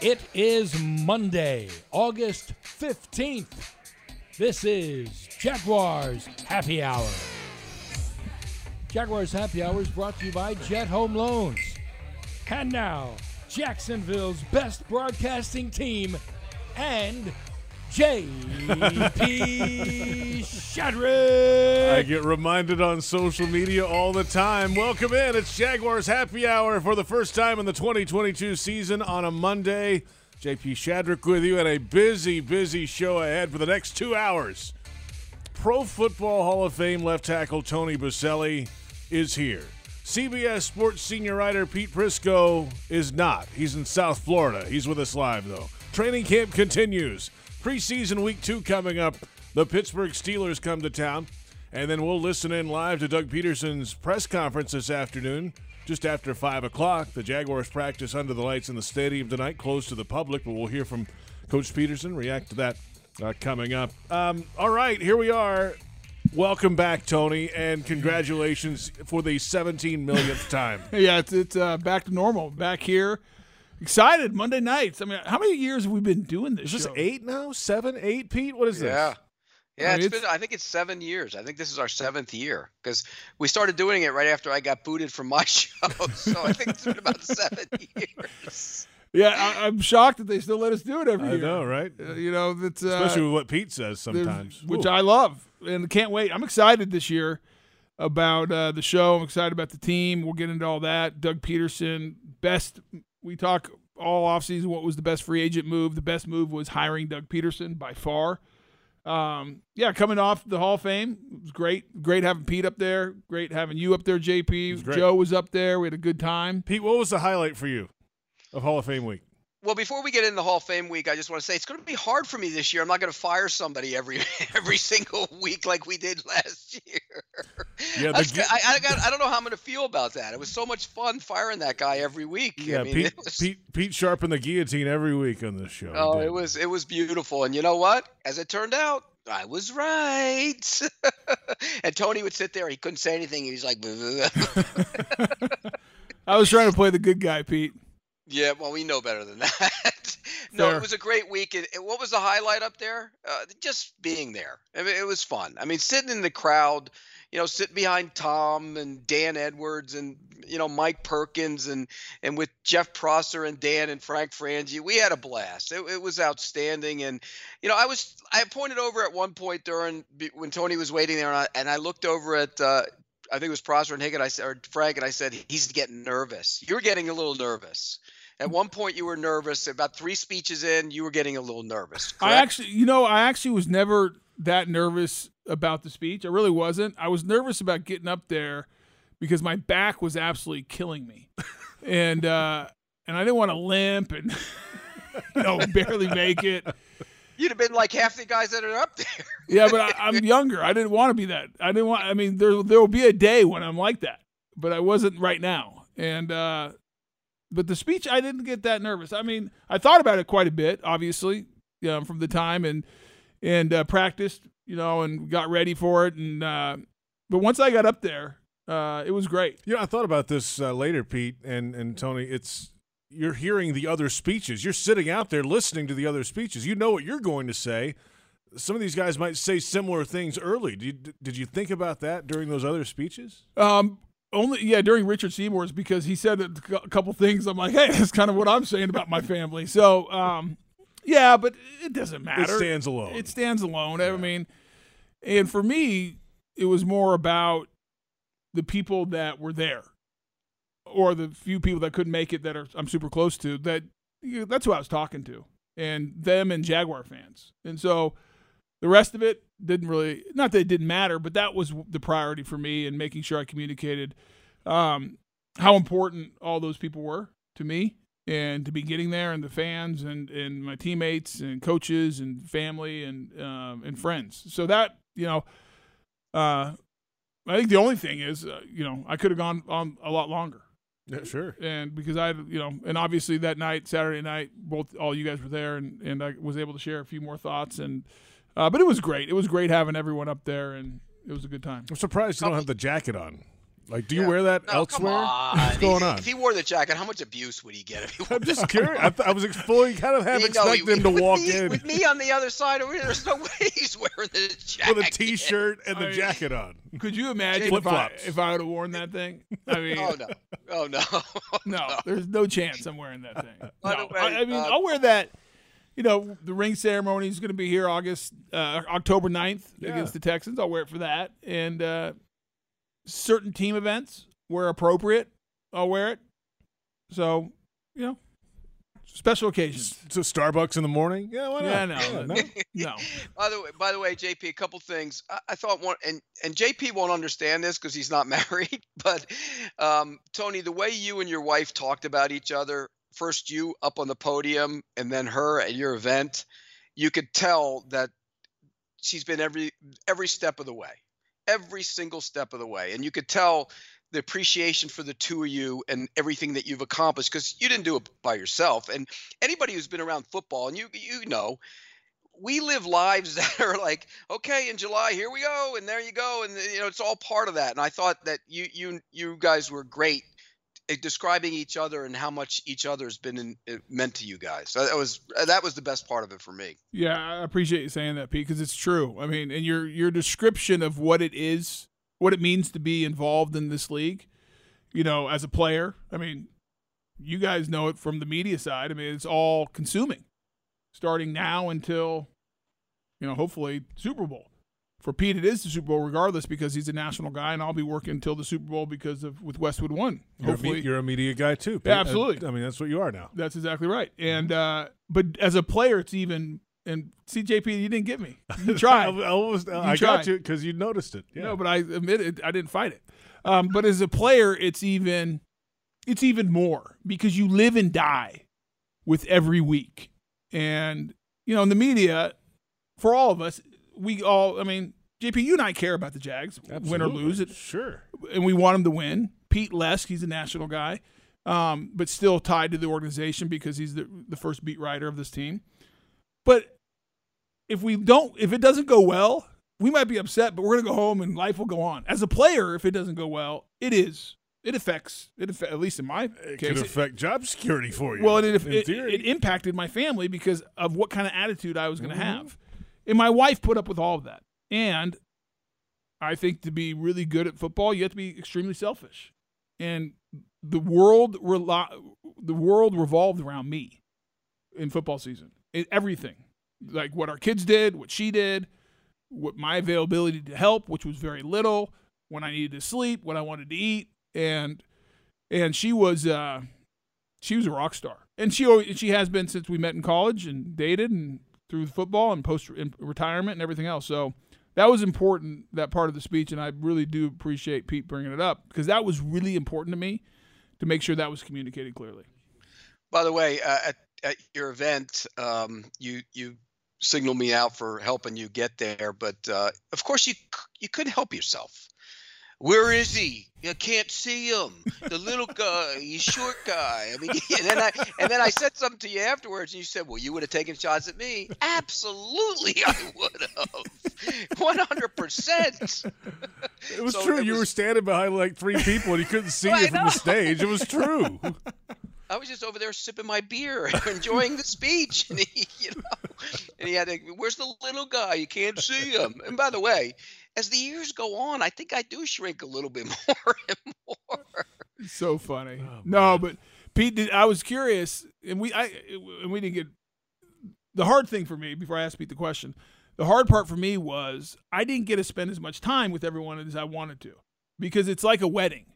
It is Monday, August 15th. This is Jaguars Happy Hour. Jaguars Happy Hour is brought to you by Jet Home Loans. And now, Jacksonville's best broadcasting team and JP Shadrick. I get reminded on social media all the time. Welcome in. It's Jaguars Happy Hour for the first time in the 2022 season on a Monday. JP Shadrick with you and a busy, busy show ahead for the next two hours. Pro Football Hall of Fame left tackle Tony Boselli is here. CBS Sports senior writer Pete Prisco is not. He's in South Florida. He's with us live, though. Training camp continues. Preseason week two coming up. The Pittsburgh Steelers come to town. And then we'll listen in live to Doug Pederson's press conference this afternoon, just after 5 o'clock. The Jaguars practice under the lights in the stadium tonight, closed to the public, but we'll hear from Coach Pederson, react to that uh, coming up. Um, all right, here we are. Welcome back, Tony, and congratulations for the 17 millionth time. yeah, it's, it's uh, back to normal. Back here. Excited Monday nights. I mean, how many years have we been doing this? Is this show? eight now? Seven, eight, Pete? What is Yeah. this? Yeah, I mean, it's it's- been. I think it's seven years. I think this is our seventh year because we started doing it right after I got booted from my show. So I think it's been about seven years. Yeah, I, I'm shocked that they still let us do it every I year. I know, right? Uh, you know, that's uh, Especially with what Pete says sometimes. which Ooh. I love and can't wait. I'm excited this year about uh, the show. I'm excited about the team. We'll get into all that. Doug Pederson, best. We talk all offseason. What was the best free agent move? The best move was hiring Doug Pederson by far. Um, yeah, coming off the Hall of Fame, it was great. Great having Pete up there. Great having you up there, JP. great. Joe was up there. We had a good time. Pete, what was the highlight for you of Hall of Fame week? Well, before we get into the Hall of Fame week, I just want to say it's going to be hard for me this year. I'm not going to fire somebody every every single week like we did last year. Yeah, the That's- I, I, got, I don't know how I'm going to feel about that. It was so much fun firing that guy every week. Yeah, I mean, Pete, was, Pete, Pete sharpened the guillotine every week on this show. Oh, it was it was beautiful, and you know what? As it turned out, I was right. and Tony would sit there; he couldn't say anything. He was like, I was trying to play the good guy, Pete. "Yeah, well, we know better than that." no, Fair. it was a great week. And and what was the highlight up there? Uh, just being there. I mean, it was fun. I mean, sitting in the crowd, you know, sitting behind Tom and Dan Edwards and you know Mike Perkins and and with Jeff Prosser and Dan and Frank Frangie, we had a blast. It, it was outstanding, and you know, I was I pointed over at one point during when Tony was waiting there, and I, and I looked over at. Uh, I think it was Prosser and Hicken. I said, or Frank, and I said, he's getting nervous. You're getting a little nervous. At one point, you were nervous. About three speeches in, you were getting a little nervous. I actually, you know, I actually was never that nervous about the speech. I really wasn't. I was nervous about getting up there because my back was absolutely killing me, and uh, and I didn't want to limp and you know barely make it. You'd have been like half the guys that are up there. Yeah, but I, I'm younger. I didn't want to be that. I didn't want. I mean, there there will be a day when I'm like that, but I wasn't right now. And uh, but the speech, I didn't get that nervous. I mean, I thought about it quite a bit, obviously, you know, from the time and and uh, practiced, you know, and got ready for it. And uh, but once I got up there, uh, it was great. You know, I thought about this uh, later, Pete and, and Tony. It's you're hearing the other speeches. You're sitting out there listening to the other speeches. You know what you're going to say. Some of these guys might say similar things early. Did you, did you think about that during those other speeches? Um, only yeah, during Richard Seymour's because he said a couple things. I'm like, hey, that's kind of what I'm saying about my family. So, um, yeah, but it doesn't matter. It stands alone. It stands alone. I mean, and for me, it was more about the people that were there, or the few people that couldn't make it that are I'm super close to. That you know, that's who I was talking to, and them and Jaguar fans. And so the rest of it didn't really not that it didn't matter, but that was the priority for me and making sure I communicated um, how important all those people were to me and to be getting there and the fans and, and my teammates and coaches and family and um, and friends. So that you know, uh, I think the only thing is uh, you know I could have gone on a lot longer. Yeah, sure. And because I, you know, and obviously that night, Saturday night, both all you guys were there, and and I was able to share a few more thoughts, and uh, but it was great. It was great having everyone up there, and it was a good time. I'm surprised you don't have the jacket on. Like, do you Yeah. wear that No, elsewhere? Come on. What's going on? If he wore the jacket, how much abuse would he get if he wore I'm just curious. I, th- I was ex- fully kind of half You know, expecting him to walk me, in With me on the other side over here, there's no way he's wearing the jacket. with a t-shirt and the I- jacket on. Could you imagine if I, if I would have worn that thing? I mean, Oh no! Oh no! no, there's no chance I'm wearing that thing. By No, the way, I, I mean, uh, I'll wear that. You know, the ring ceremony is going to be here August, uh, October 9th Yeah. against the Texans. I'll wear it for that. And uh, certain team events where appropriate, I'll wear it. So, you know, special occasions. To Starbucks in the morning? Yeah, why not? Yeah, no, Yeah, no. no. By the way, by the way, JP, a couple things. I, I thought one, and and JP won't understand this because he's not married. But um, Tony, the way you and your wife talked about each other, first you up on the podium, and then her at your event, you could tell that she's been every every step of the way, every single step of the way, and you could tell the appreciation for the two of you and everything that you've accomplished because you didn't do it by yourself. And anybody who's been around football, and you you know, we live lives that are like, okay, in July, here we go, and there you go, and you know, it's all part of that. And I thought that you you you guys were great at describing each other and how much each other has been in, uh, meant to you guys. So that was that was the best part of it for me. Yeah, I appreciate you saying that, Pete, because it's true. I mean, and your your description of what it is, what it means to be involved in this league, you know, as a player. I mean, you guys know it from the media side. I mean, it's all consuming, starting now until, you know, hopefully Super Bowl. For Pete, it is the Super Bowl regardless because he's a national guy, and I'll be working until the Super Bowl because of with Westwood One. You're, a, me- you're a media guy too. Yeah, absolutely. I, I mean, that's what you are now. That's exactly right. And uh but as a player, it's even and CJP, you didn't get me. You tried. I almost, I tried. got you because you noticed it. Yeah. No, but I admit it. I didn't fight it. Um, but as a player, it's even it's even more because you live and die with every week. And you know, in the media, for all of us, we all. I mean, JP, you and I care about the Jags, win or lose it, Sure. and we want them to win. Pete Lesk, he's a national guy, um, but still tied to the organization because he's the the first beat writer of this team. But if we don't, if it doesn't go well, we might be upset, but we're gonna go home and life will go on. As a player, if it doesn't go well, it is. It affects. It affects, at least in my case, It case. could affect job security for you. Well, and it, in it, theory. it impacted my family because of what kind of attitude I was going to Mhm. have. And my wife put up with all of that. And I think to be really good at football, you have to be extremely selfish. And the world the world revolved around me in football season. Everything. Like what our kids did, what she did, what my availability to help, which was very little, when I needed to sleep, when I wanted to eat, and and she was uh she was a rock star, and she always, she has been since we met in college and dated and through football and post retirement and everything else. So that was important that part of the speech, and I really do appreciate Pete bringing it up because that was really important to me to make sure that was communicated clearly. By the way, uh, at, at your event, um, you you signaled me out for helping you get there, but uh, of course you you couldn't help yourself. Where is he? You can't see him. The little guy, he's short guy. I mean, and then I and then I said something to you afterwards, and you said, "Well, you would have taken shots at me." Absolutely, I would have. One hundred percent. It was So true. it you were standing behind like three people and you couldn't see I you from the stage. It was true. I was just over there sipping my beer, enjoying the speech, and he, you know, and he had to. Where's the little guy? You can't see him. And by the way, as the years go on, I think I do shrink a little bit more and more. So funny. Oh, no, but Pete, did, I was curious, and we I and we didn't get the hard thing for me before I asked Pete the question. The hard part for me was I didn't get to spend as much time with everyone as I wanted to because it's like a wedding.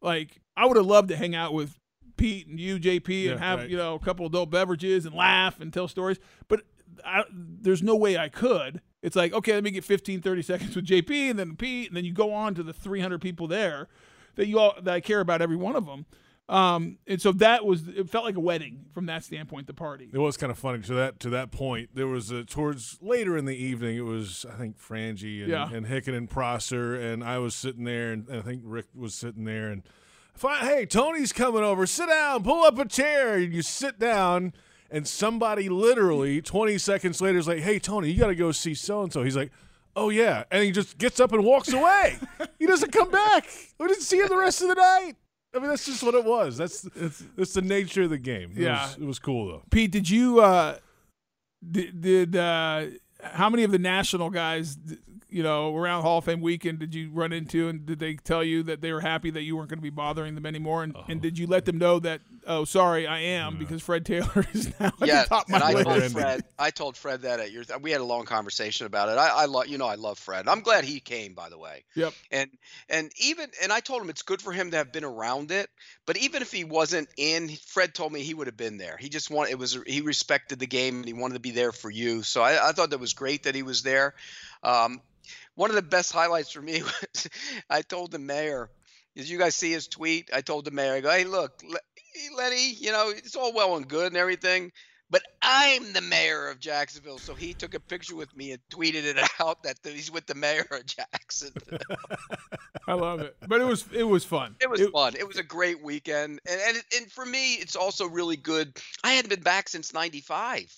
Like I would have loved to hang out with Pete and you, JP, and Yeah, have right. you know a couple of adult beverages and laugh and tell stories. But I, there's no way I could. It's like okay, let me get 15, 30 seconds with JP and then Pete, and then you go on to the 300 people there that you all that I care about every one of them. Um, and so that was it felt like a wedding from that standpoint. The party. It was kind of funny to that to that point. There was a, towards later in the evening. It was I think Frangie and, Yeah. and Hicken and Prosser and I was sitting there and, and I think Rick was sitting there and fi- hey Tony's coming over. Sit down. Pull up a chair. And you sit down and somebody literally twenty seconds later is like, hey Tony, you got to go see so and so. He's like. Oh yeah, and he just gets up and walks away. he doesn't come back. We didn't see him the rest of the night. I mean, that's just what it was. That's that's the nature of the game. It Yeah. was, it was cool though. Pete, did you uh, did, did uh, how many of the national guys, you know, around Hall of Fame weekend did you run into, and did they tell you that they were happy that you weren't going to be bothering them anymore? And, and did you let them know that, oh, sorry, I am because Fred Taylor is now at yeah, the top of and my I list. told Randy. Fred. I told Fred that at your. We had a long conversation about it. I, I love, you know, I love Fred. I'm glad he came, by the way. Yep. And and even and I told him it's good for him to have been around it. But even if he wasn't in, Fred told me he would have been there. He just wanted it was he respected the game and he wanted to be there for you. So I, I thought that was great that he was there. Um, one of the best highlights for me was I told the mayor. Did you guys see his tweet? I told the mayor, I go, hey, look, Lenny, you know, it's all well and good and everything, but I'm the mayor of Jacksonville. So he took a picture with me and tweeted it out that he's with the mayor of Jackson. I love it, but it was it was fun. It was fun. It was a great weekend, and and and for me, it's also really good. I hadn't been back since '95.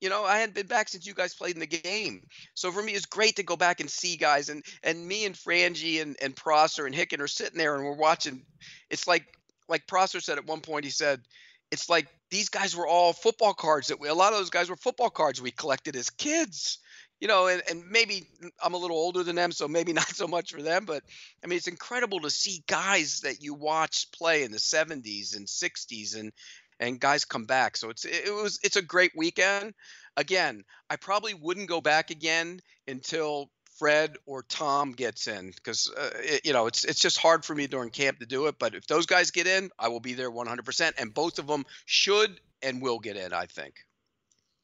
You know, I hadn't been back since you guys played in the game. So for me, it's great to go back and see guys, and and me and Frangie and and Prosser and Hicken are sitting there, and we're watching. It's like like Prosser said at one point. He said, "It's like these guys were all football cards that we. A lot of those guys were football cards we collected as kids." you know, and, and maybe I'm a little older than them, so maybe not so much for them. But I mean, it's incredible to see guys that you watched play in the 70s and 60s, and and guys come back. So it's it was it's a great weekend. Again, I probably wouldn't go back again until Fred or Tom gets in, because uh, you know it's it's just hard for me during camp to do it. But if those guys get in, I will be there 100%, and both of them should and will get in. I think.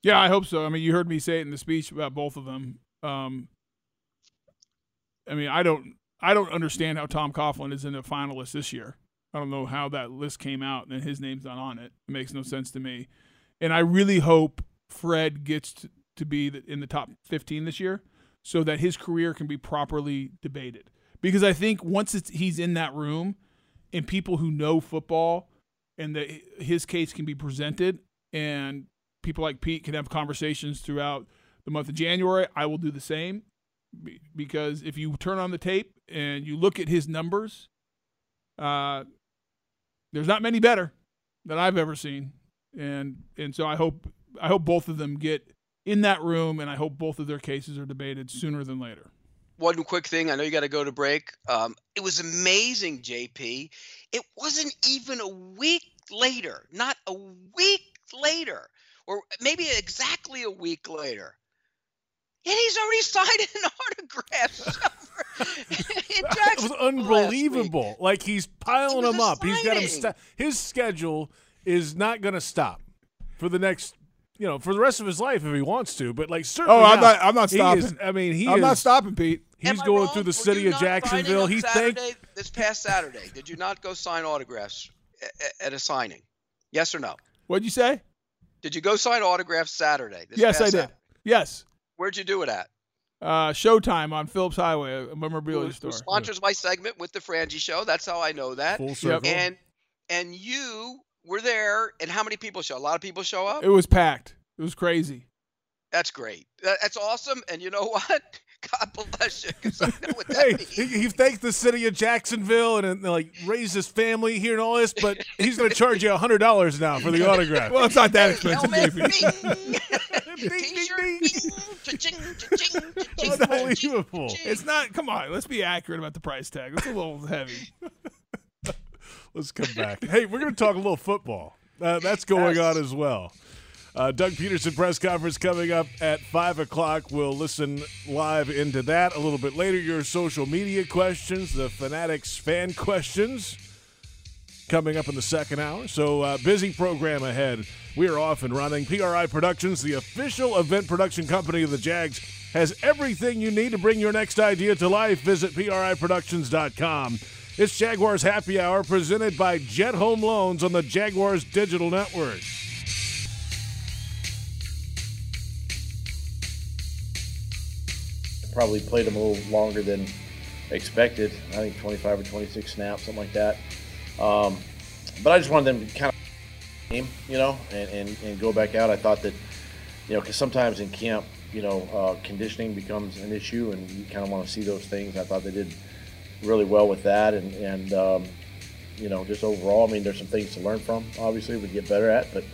Yeah, I hope so. I mean, you heard me say it in the speech about both of them. Um, I mean, I don't, I don't understand how Tom Coughlin is in the finalist this year. I don't know how that list came out and his name's not on it. It makes no sense to me. And I really hope Fred gets to, to be in the top 15 this year, so that his career can be properly debated. Because I think once he's in that room, and people who know football, and that his case can be presented, and people like Pete can have conversations throughout the month of January. I will do the same because if you turn on the tape and you look at his numbers, uh, there's not many better that I've ever seen, and and so I hope I hope both of them get in that room, and I hope both of their cases are debated sooner than later. one quick thing. I know you got to go to break. Um, it was amazing, JP. It wasn't even a week later, not a week later, or maybe exactly a week later. And he's already signed an autograph in It was Jacksonville last week. unbelievable. Like he's piling them a up. He's got him. signing. Sta- his schedule is not going to stop for the next, you know, for the rest of his life if he wants to. But like certainly, Oh, I'm now, not- I'm not he is- stopping. I mean, he I'm is, not stopping, Pete. He's going wrong? through the Were city of Jacksonville. on He thanked. This past Saturday. Did you not go sign autographs a- a- at a signing? Yes or no? What'd you say? Did you go sign autographs Saturday? This yes, I did. Saturday? Yes. Where'd you do it at? Uh, Showtime on Phillips Highway, a memorabilia who, store. who sponsors my segment with the Frangie Show. That's how I know that. Full circle. And and you were there, and how many people show? A lot of people show up. It was packed. It was crazy. That's great. That's awesome. And you know what? God bless you. I know what that Hey, means. he, he thanked the city of Jacksonville and, and like raised his family here and all this, but he's going to charge you hundred dollars now for the autograph. Well, it's not that expensive, Helmet, JP. bing. T-shirt, bing. Cha-ching, cha-ching, cha-ching, Unbelievable. It's not. Come on, let's be accurate about the price tag. It's a little heavy. Let's come back. Hey, we're going to talk a little football. Uh, that's going Yes. on as well. Uh, Doug Pederson press conference coming up at 5 o'clock. We'll listen live into that a little bit later. Your social media questions, the Fanatics fan questions coming up in the second hour. So, uh, busy program ahead. We are off and running. PRI Productions, the official event production company of the Jags, has everything you need to bring your next idea to life. Visit PRIProductions.com. It's Jaguars Happy Hour presented by Jet Home Loans on the Jaguars Digital Network. Probably played him a little longer than expected. I think 25 or 26 snaps, something like that. Um, but I just wanted them to kind of game, you know, and, and, and go back out. I thought that, you know, because sometimes in camp, you know, uh, conditioning becomes an issue, and you kind of want to see those things. I thought they did really well with that, and and um, you know, just overall, I mean, there's some things to learn from. Obviously, we get better at, but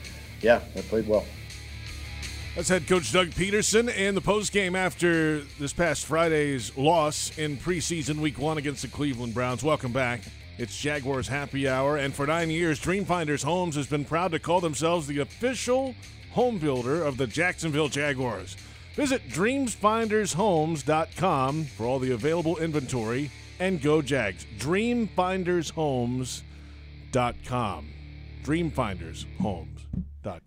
yeah, they played well. That's head coach Doug Pederson and the postgame after this past Friday's loss in preseason week one against the Cleveland Browns. Welcome back. It's Jaguars Happy Hour, and for nine years, Dreamfinders Homes has been proud to call themselves the official home builder of the Jacksonville Jaguars. Visit dreamfindershomes.com for all the available inventory and go Jags. Dreamfindershomes.com. Dreamfindershomes.com.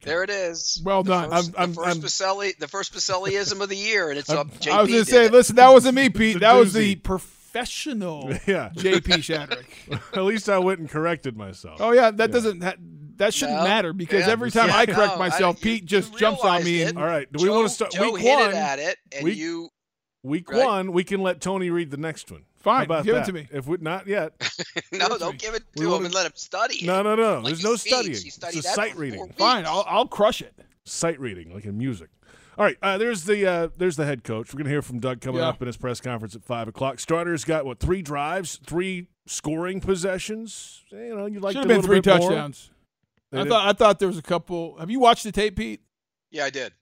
There it is. Well The done. first- I'm- the I'm- 1st Boselli, the first Boselliism of the year, and it's up. JP I was going did to say, it. listen, that wasn't me, Pete. a That was the professional Yeah. JP Shadrick. At least I went and corrected myself. Oh yeah, that doesn't ha- that shouldn't No. matter because Yeah, every time yeah, I correct no, myself, I- Pete you just jumps on me. realized And, All right. Do we Joe, want to start Joe week hit one? it at it, and Week- you. Week Right. one, we can let Tony read the next one. Fine, How about give it to me. If we not yet, No, it to don't me. give it We to him wanna- and let him study it. no, no, no. Like There's no speaks, studying. he It's a that sight reading. four Fine. I'll, I'll crush it. Sight reading, like in music. All right, uh, there's the uh, there's the head coach. We're gonna hear from Doug coming Yeah. up in his press conference at five o'clock. Starters got what three drives, three scoring possessions. You know, you like Should have been three touchdowns. I thought I thought there was a couple. Have you watched the tape, Pete? Yeah, I did.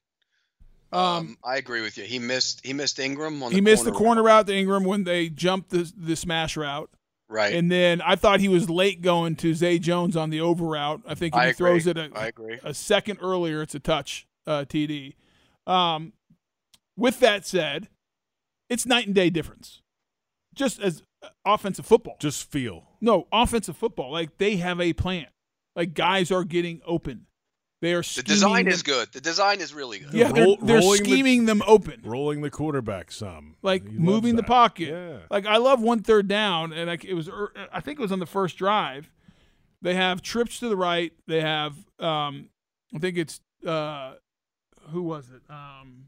Um, Um, I agree with you. He missed. He missed Engram on he the missed the corner corner route to Engram when they jumped the the smash route, Right. and then I thought he was late going to Zay Jones on the over route. I think if I he throws it a, I agree. a second earlier, it's a touch uh, TD. Um, with that said, it's night and day difference. Just as uh, offensive football. Just feel. No, offensive football. Like they have a plan. Like guys are getting open. They are The design them- is good. The design is really good. Yeah, they're, they're rolling the- scheming them open. rolling the quarterback some. Like He moving the pocket. Yeah. Like I love one third down, and like it was. I think it was on the first drive. They have trips to the right. They have. Um, I think it's uh, who was it? Um,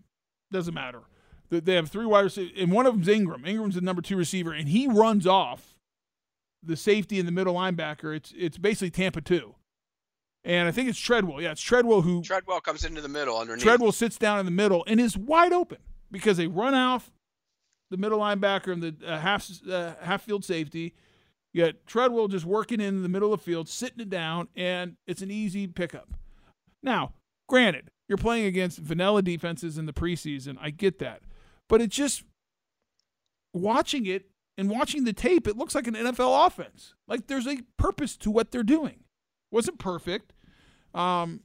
doesn't matter. They- They have three wide receivers, and one of them's Engram. Engram's the number two receiver, and he runs off the safety and the middle linebacker. It's it's basically Tampa two, and I think it's Treadwell. Yeah, it's Treadwell who Treadwell comes into the middle underneath. Treadwell sits down in the middle and is wide open because they run off the middle linebacker and the uh, half uh, half field safety. You got Treadwell just working in the middle of the field, sitting it down, and it's an easy pickup. Now, granted, you're playing against vanilla defenses in the preseason. I get that, but it just watching it and watching the tape, it looks like an NFL offense. Like there's a purpose to what they're doing. Wasn't perfect. Um,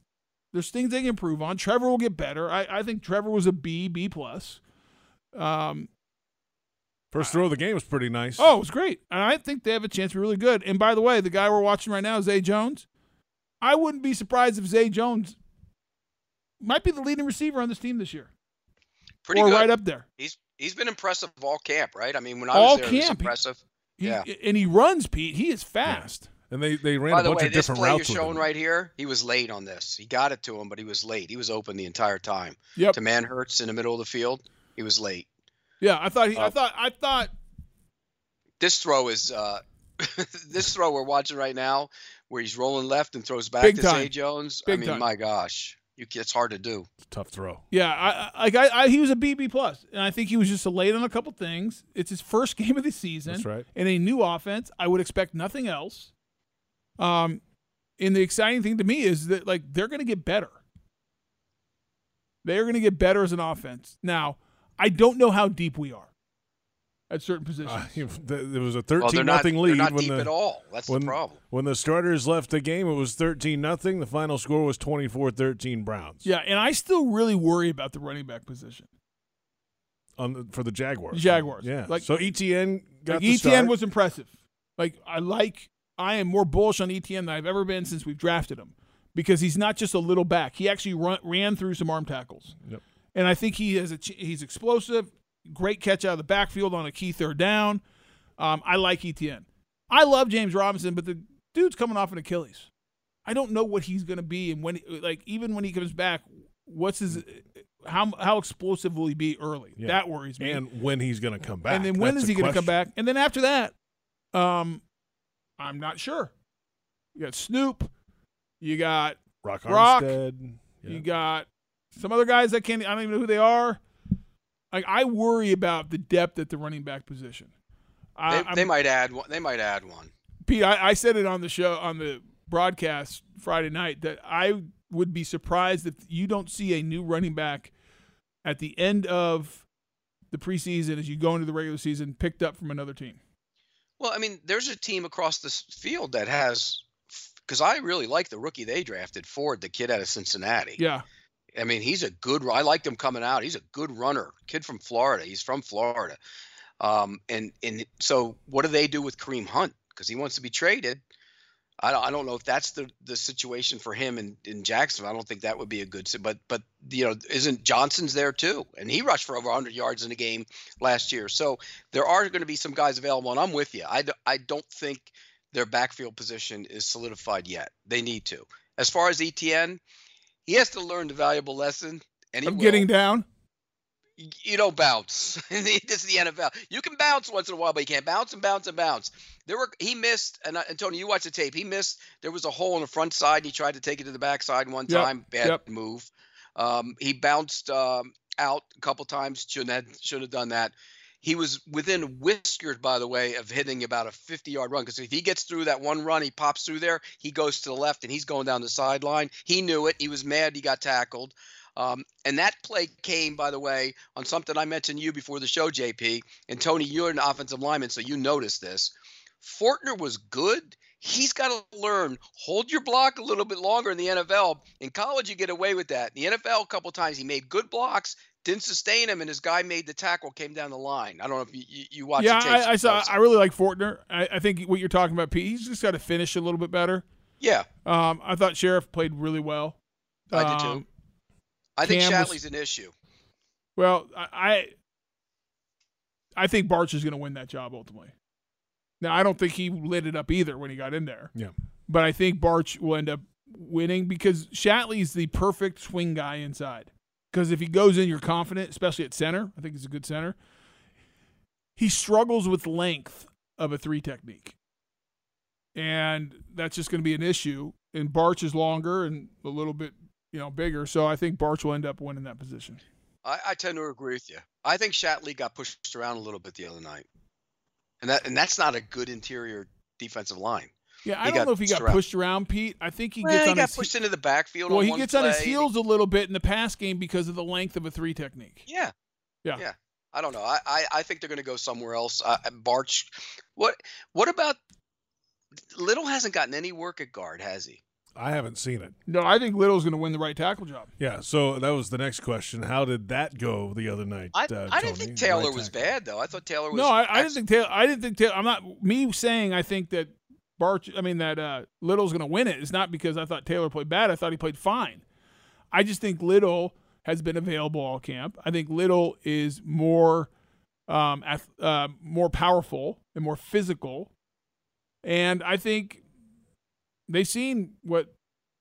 there's things they can improve on. Trevor will get better. I, I think Trevor was a B, B plus. Um, First throw of the game was pretty nice. oh, it was great. And I think they have a chance to be really good. And by the way, the guy we're watching right now, Zay Jones, I wouldn't be surprised if Zay Jones might be the leading receiver on this team this year. Pretty or good. right up there. He's he's been impressive all camp, right? I mean, when I All was there, it camp. He- impressive. He, Yeah. And he runs, Pete. He is fast. And they they ran By a the bunch way, of this different play you're routes. with showing right here, he was late on this. He got it to him, but he was late. He was open the entire time. Yep. To Manhertz in the middle of the field, he was late. Yeah, I thought he, I Uh, thought I thought This throw is uh, this throw we're watching right now, where he's rolling left and throws back Big to time. Zay Jones. Big I mean, time. my gosh, you, it's hard to do. It's a tough throw. Yeah, I, I like I, I he was a BB plus, and I think he was just a late on a couple things. It's his first game of the season. That's right. In a new offense, I would expect nothing else. Um, and the exciting thing to me is that like they're going to get better. They are going to get better as an offense. Now, I don't know how deep we are at certain positions. Uh, there was a thirteen they're not, nothing they're lead not when deep the at all. That's when the problem. when the starters left the game. It was thirteen nothing. The final score was 24-13 Browns. yeah, and I still really worry about the running back position. on the, for the Jaguars. Jaguars. Yeah. Like- so ETN got Like the ETN start. was impressive. Like I like I am more bullish on ETN than I've ever been since we've drafted him because he's not just a little back. He actually run, ran through some arm tackles. Yep. And I think he has a he's explosive, great catch out of the backfield on a key third down. Um, I like ETN. I love James Robinson, but the dude's coming off an Achilles. I don't know what he's going to be and when like even when he comes back, what's his how how explosive will he be early? Yeah. That worries me. and when he's going to come back. And then when That's is he going to come back? And then after that, um, I'm not sure. You got Snoop, you got Rock Rock, Yeah. you got some other guys that can't. I don't even know who they are. Like I worry about the depth at the running back position. They, I, they I'm- might add one. They might add one. Pete, I, I said it on the show on the broadcast Friday night that I would be surprised if you don't see a new running back at the end of the preseason as you go into the regular season picked up from another team. Well, I mean, there's a team across this field that has, because I really like the rookie they drafted, Ford, the kid out of Cincinnati. Yeah. I mean, he's a good. I liked him coming out. He's a good runner. Kid from Florida. He's from Florida. Um, and and so what do they do with Kareem Hunt? Because he wants to be traded. I don't, I don't know if that's the, the situation for him in, in Jacksonville. I don't think that would be a good. But but you know, isn't Johnson's there too? And he rushed for over 100 yards in a game last year. So there are going to be some guys available, and I'm with you. I, I don't think their backfield position is solidified yet. They need to. As far as ETN, he has to learn the valuable lesson. And I'm will getting down. You don't bounce. this is the NFL. You can bounce once in a while, but you can't bounce and bounce and bounce. There were he missed, and, and Tony, you watched the tape. He missed. There was a hole in the front side. And he tried to take it to the back side one Yep, time. Bad yep. move. Um, he bounced um, out a couple times. Shouldn't have should have done that. He was within whiskers, by the way, of hitting about a 50 yard run. Because if he gets through that one run, he pops through there, he goes to the left and he's going down the sideline. He knew it. He was mad he got tackled. Um, and that play came, by the way, on something I mentioned to you before the show, JP. And Tony, you're an offensive lineman, so you noticed this. Fortner was good. He's got to learn hold your block a little bit longer in the NFL. In college, you get away with that. In the NFL, a couple times he made good blocks, didn't sustain him, and his guy made the tackle, came down the line. I don't know if you, you, you watched. Yeah, I, I saw. I really like Fortner. I, I think what you're talking about, Pete. He's just got to finish a little bit better. yeah, Um, I thought Sheriff played really well. I did too. I think Cam was- Shatley's an issue. Well, I I, I think Bartch is going to win that job ultimately. Now, I don't think he lit it up either when he got in there. Yeah. But I think Bartch will end up winning because Shatley's the perfect swing guy inside. Because if he goes in, you're confident, especially at center. I think he's a good center. He struggles with length of a three technique. And that's just going to be an issue. And Bartch is longer and a little bit, you know, bigger. So I think Bartch will end up winning that position. I, I tend to agree with you. I think Shatley got pushed around a little bit the other night, and that and that's not a good interior defensive line. Yeah, I He don't know if he got pushed around. pushed around, Pete. I think he Well, gets he on got his pushed into the backfield. well, on he gets on his heels a little bit in the pass game because of the length of a three technique. Yeah. Yeah. Yeah. I don't know. I, I, I think they're going to go somewhere else. Uh, Bartch, what what about Little hasn't gotten any work at guard, has he? I haven't seen it. No, I think Little's going to win the right tackle job. Yeah, so that was the next question. How did that go the other night? I, uh, I didn't think Taylor Right was tackle. bad though. I thought Taylor was. No, I, I didn't think Taylor. I didn't think Taylor. I'm not me saying I think that Bartch. I mean that uh, Little's going to win it. It's not because I thought Taylor played bad. I thought he played fine. I just think Little has been available all camp. I think Little is more, um, ath- uh, more powerful and more physical, and I think they've seen what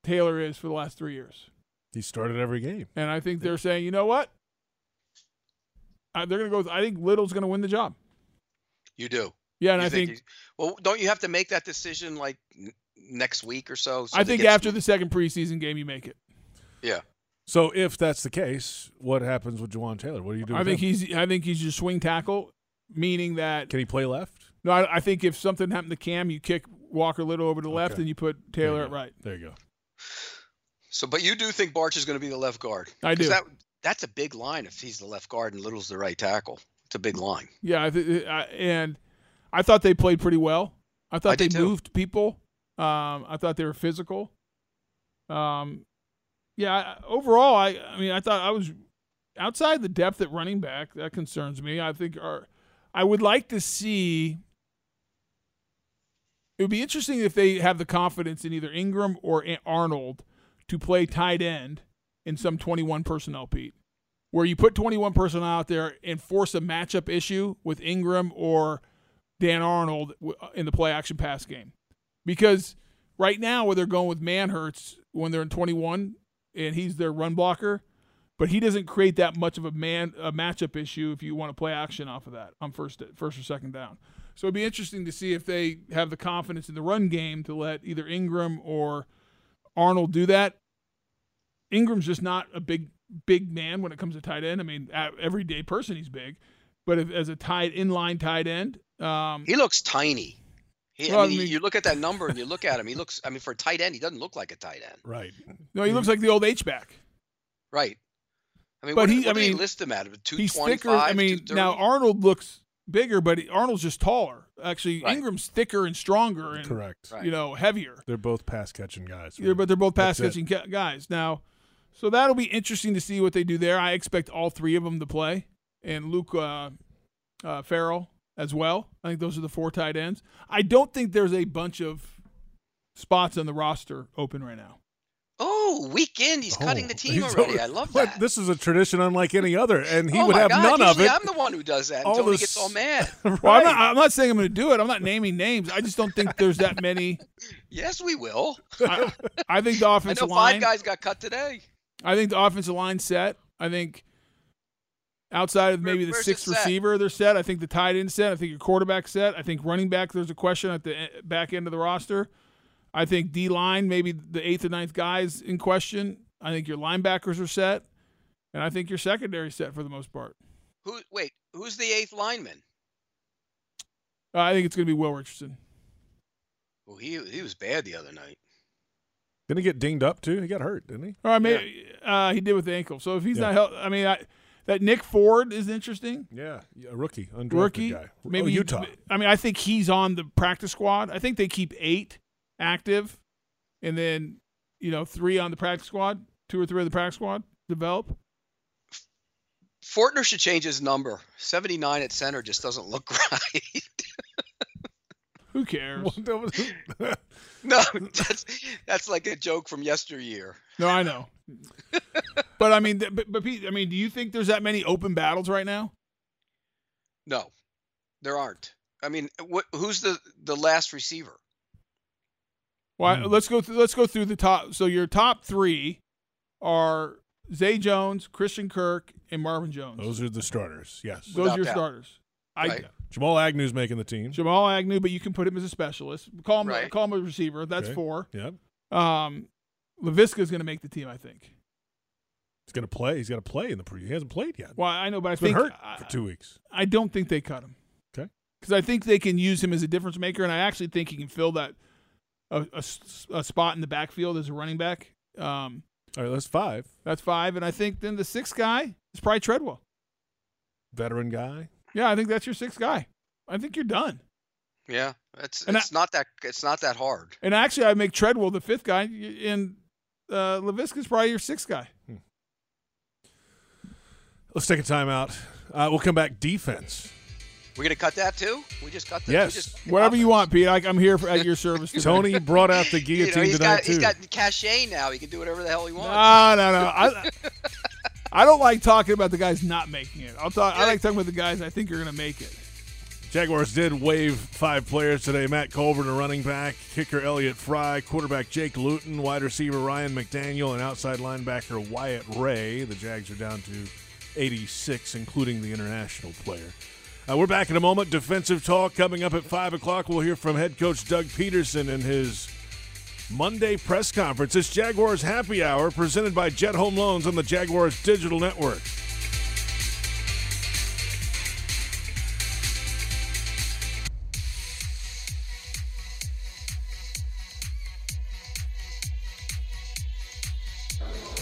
Taylor is for the last three years. He started every game. And I think they're saying, you know what? Uh, they're going to go. With, I think Little's going to win the job. You do. Yeah, and You I think, he's- well, don't you have to make that decision like n- next week or so? so I think after the second preseason game, you make it. Yeah. So if that's the case, what happens with Jawaan Taylor? What do you do? I with think him? he's. I think he's your swing tackle, meaning that. Can he play left? No, I, I think if something happened to Cam, you kick Walker Little over to the left, Okay. and you put There you Taylor at right. There you go. So, but you do think Bartch is going to be the left guard? I 'Cause do. That, that's a big line if he's the left guard and Little's the right tackle. It's a big line. Yeah, I th- I, and I thought they played pretty well. I thought I they did too. moved people. Um, I thought they were physical. Um, yeah. Overall, I I mean, I thought I was outside the depth at running back. That concerns me. I think our, I would like to see. It would be interesting if they have the confidence in either Engram or Arnold to play tight end in some 21 personnel, Pete where you put 21 personnel out there and force a matchup issue with Engram or Dan Arnold uh, in the play action pass game. Because right now, where they're going with Manhertz when they're in 21 and he's their run blocker, but he doesn't create that much of a man a matchup issue if you want to play action off of that on first first or second down. So it'd be interesting to see if they have the confidence in the run game to let either Engram or Arnold do that. Engram's just not a big big man when it comes to tight end. I mean, everyday person, he's big. But if, as a tight inline tight end, um, He looks tiny. He, Well, I I mean, mean- you look at that number and you look at him. He looks. I mean, for a tight end, he doesn't look like a tight end. Right. no, he looks like the old H back. Right. I mean, But what, he- what I mean, list him at? Two He's thicker. I mean, now Arnold looks bigger, but Arnold's just taller. Actually, Right. Engram's thicker and stronger and Correct. You know heavier. They're both pass catching guys. Yeah, but they're both pass That's catching ca- guys now. So that'll be interesting to see what they do there. I expect all three of them to play, and Luke uh, uh, Farrell as well. I think those are the four tight ends. I don't think there's a bunch of spots on the roster open right now. Oh, weekend. He's cutting Oh, the team already. I love What? that. This is a tradition unlike any other, and he oh would have God, none of it. I'm the one who does that. All Tony this- gets all mad. right. Well, I'm not, I'm not saying I'm going to do it. I'm not naming names. I just don't think there's that many. yes, we will. I, I think the I offensive know line. five guys got cut today. I think the offensive line set. I think outside of maybe the where's sixth receiver, they're set. I think the tight end set. I think your quarterback set. I think running back. There's a question at the back end of the roster. I think D line, maybe the eighth or ninth guys in question. I think your linebackers are set, and I think your secondary set for the most part. Who? Wait, who's the eighth lineman? Uh, I think it's going to be Will Richardson. Well, he he was bad the other night. Didn't he get dinged up too? He got hurt, didn't he? Or I maybe uh, he did with the ankle. So if he's Yeah. not help, I mean, I, that Nick Ford is interesting. Yeah, yeah, a rookie, undrafted rookie. guy. Maybe oh, Utah. I mean, I think he's on the practice squad. I think they keep eight active, and then you know three on the practice squad, two or three on the practice squad develop. Fortner should change his number. Seventy nine at center just doesn't look right. Who cares? no, that's that's like a joke from yesteryear. no, I know. but I mean, but, but Pete, I mean, do you think there's that many open battles right now? No, there aren't. I mean, what, who's the the last receiver? Well, Hmm. let's go. Through, let's go through the top. So your top three are Zay Jones, Christian Kirk, and Marvin Jones. Those are the starters. Yes. Those Without are your doubt. starters. I, Right. Jamal Agnew's making the team. Jamal Agnew, but you can put him as a specialist. Call him, Right. call him a receiver. That's Okay. four. Yep. Um, Laviska is going to make the team, I think. He's gonna play. He's got to play in the pre. He hasn't played yet. Well, I know, but I He's been think hurt I, for two weeks. I don't think they cut him. Okay. Because I think they can use him as a difference maker, and I actually think he can fill that a, a s- a spot in the backfield as a running back. Um, All right, that's five. that's five, and I think then the sixth guy is probably Treadwell. Veteran guy. Yeah, I think that's your sixth guy. I think you're done. Yeah, it's And I- it's not that it's not that hard. And actually, I make Treadwell the fifth guy, and uh, Laviska's probably your sixth guy. Let's take a timeout. Uh, we'll come back. Defense. We're gonna cut that too. We just cut that. Yes. We just, Whatever you want, Pete. I, I'm here for, at your service. Tony brought out the You know, guillotine tonight got too. he's got cachet now. He can do whatever the hell he wants. No, no, no. I, I don't like talking about the guys not making it. I'll talk. I like talking about the guys I think are going to make it. Jaguars did waive five players today. Matt Colburn, a running back, kicker Elliott Fry, quarterback Jake Luton, wide receiver Ryan McDaniel, and outside linebacker Wyatt Ray. The Jags are down to 86, including the international player. Uh, we're back in a moment. Defensive talk coming up at 5 o'clock. We'll hear from head coach Doug Pederson and his Monday press conference. It's Jaguars Happy Hour presented by Jet Home Loans on the Jaguars Digital Network.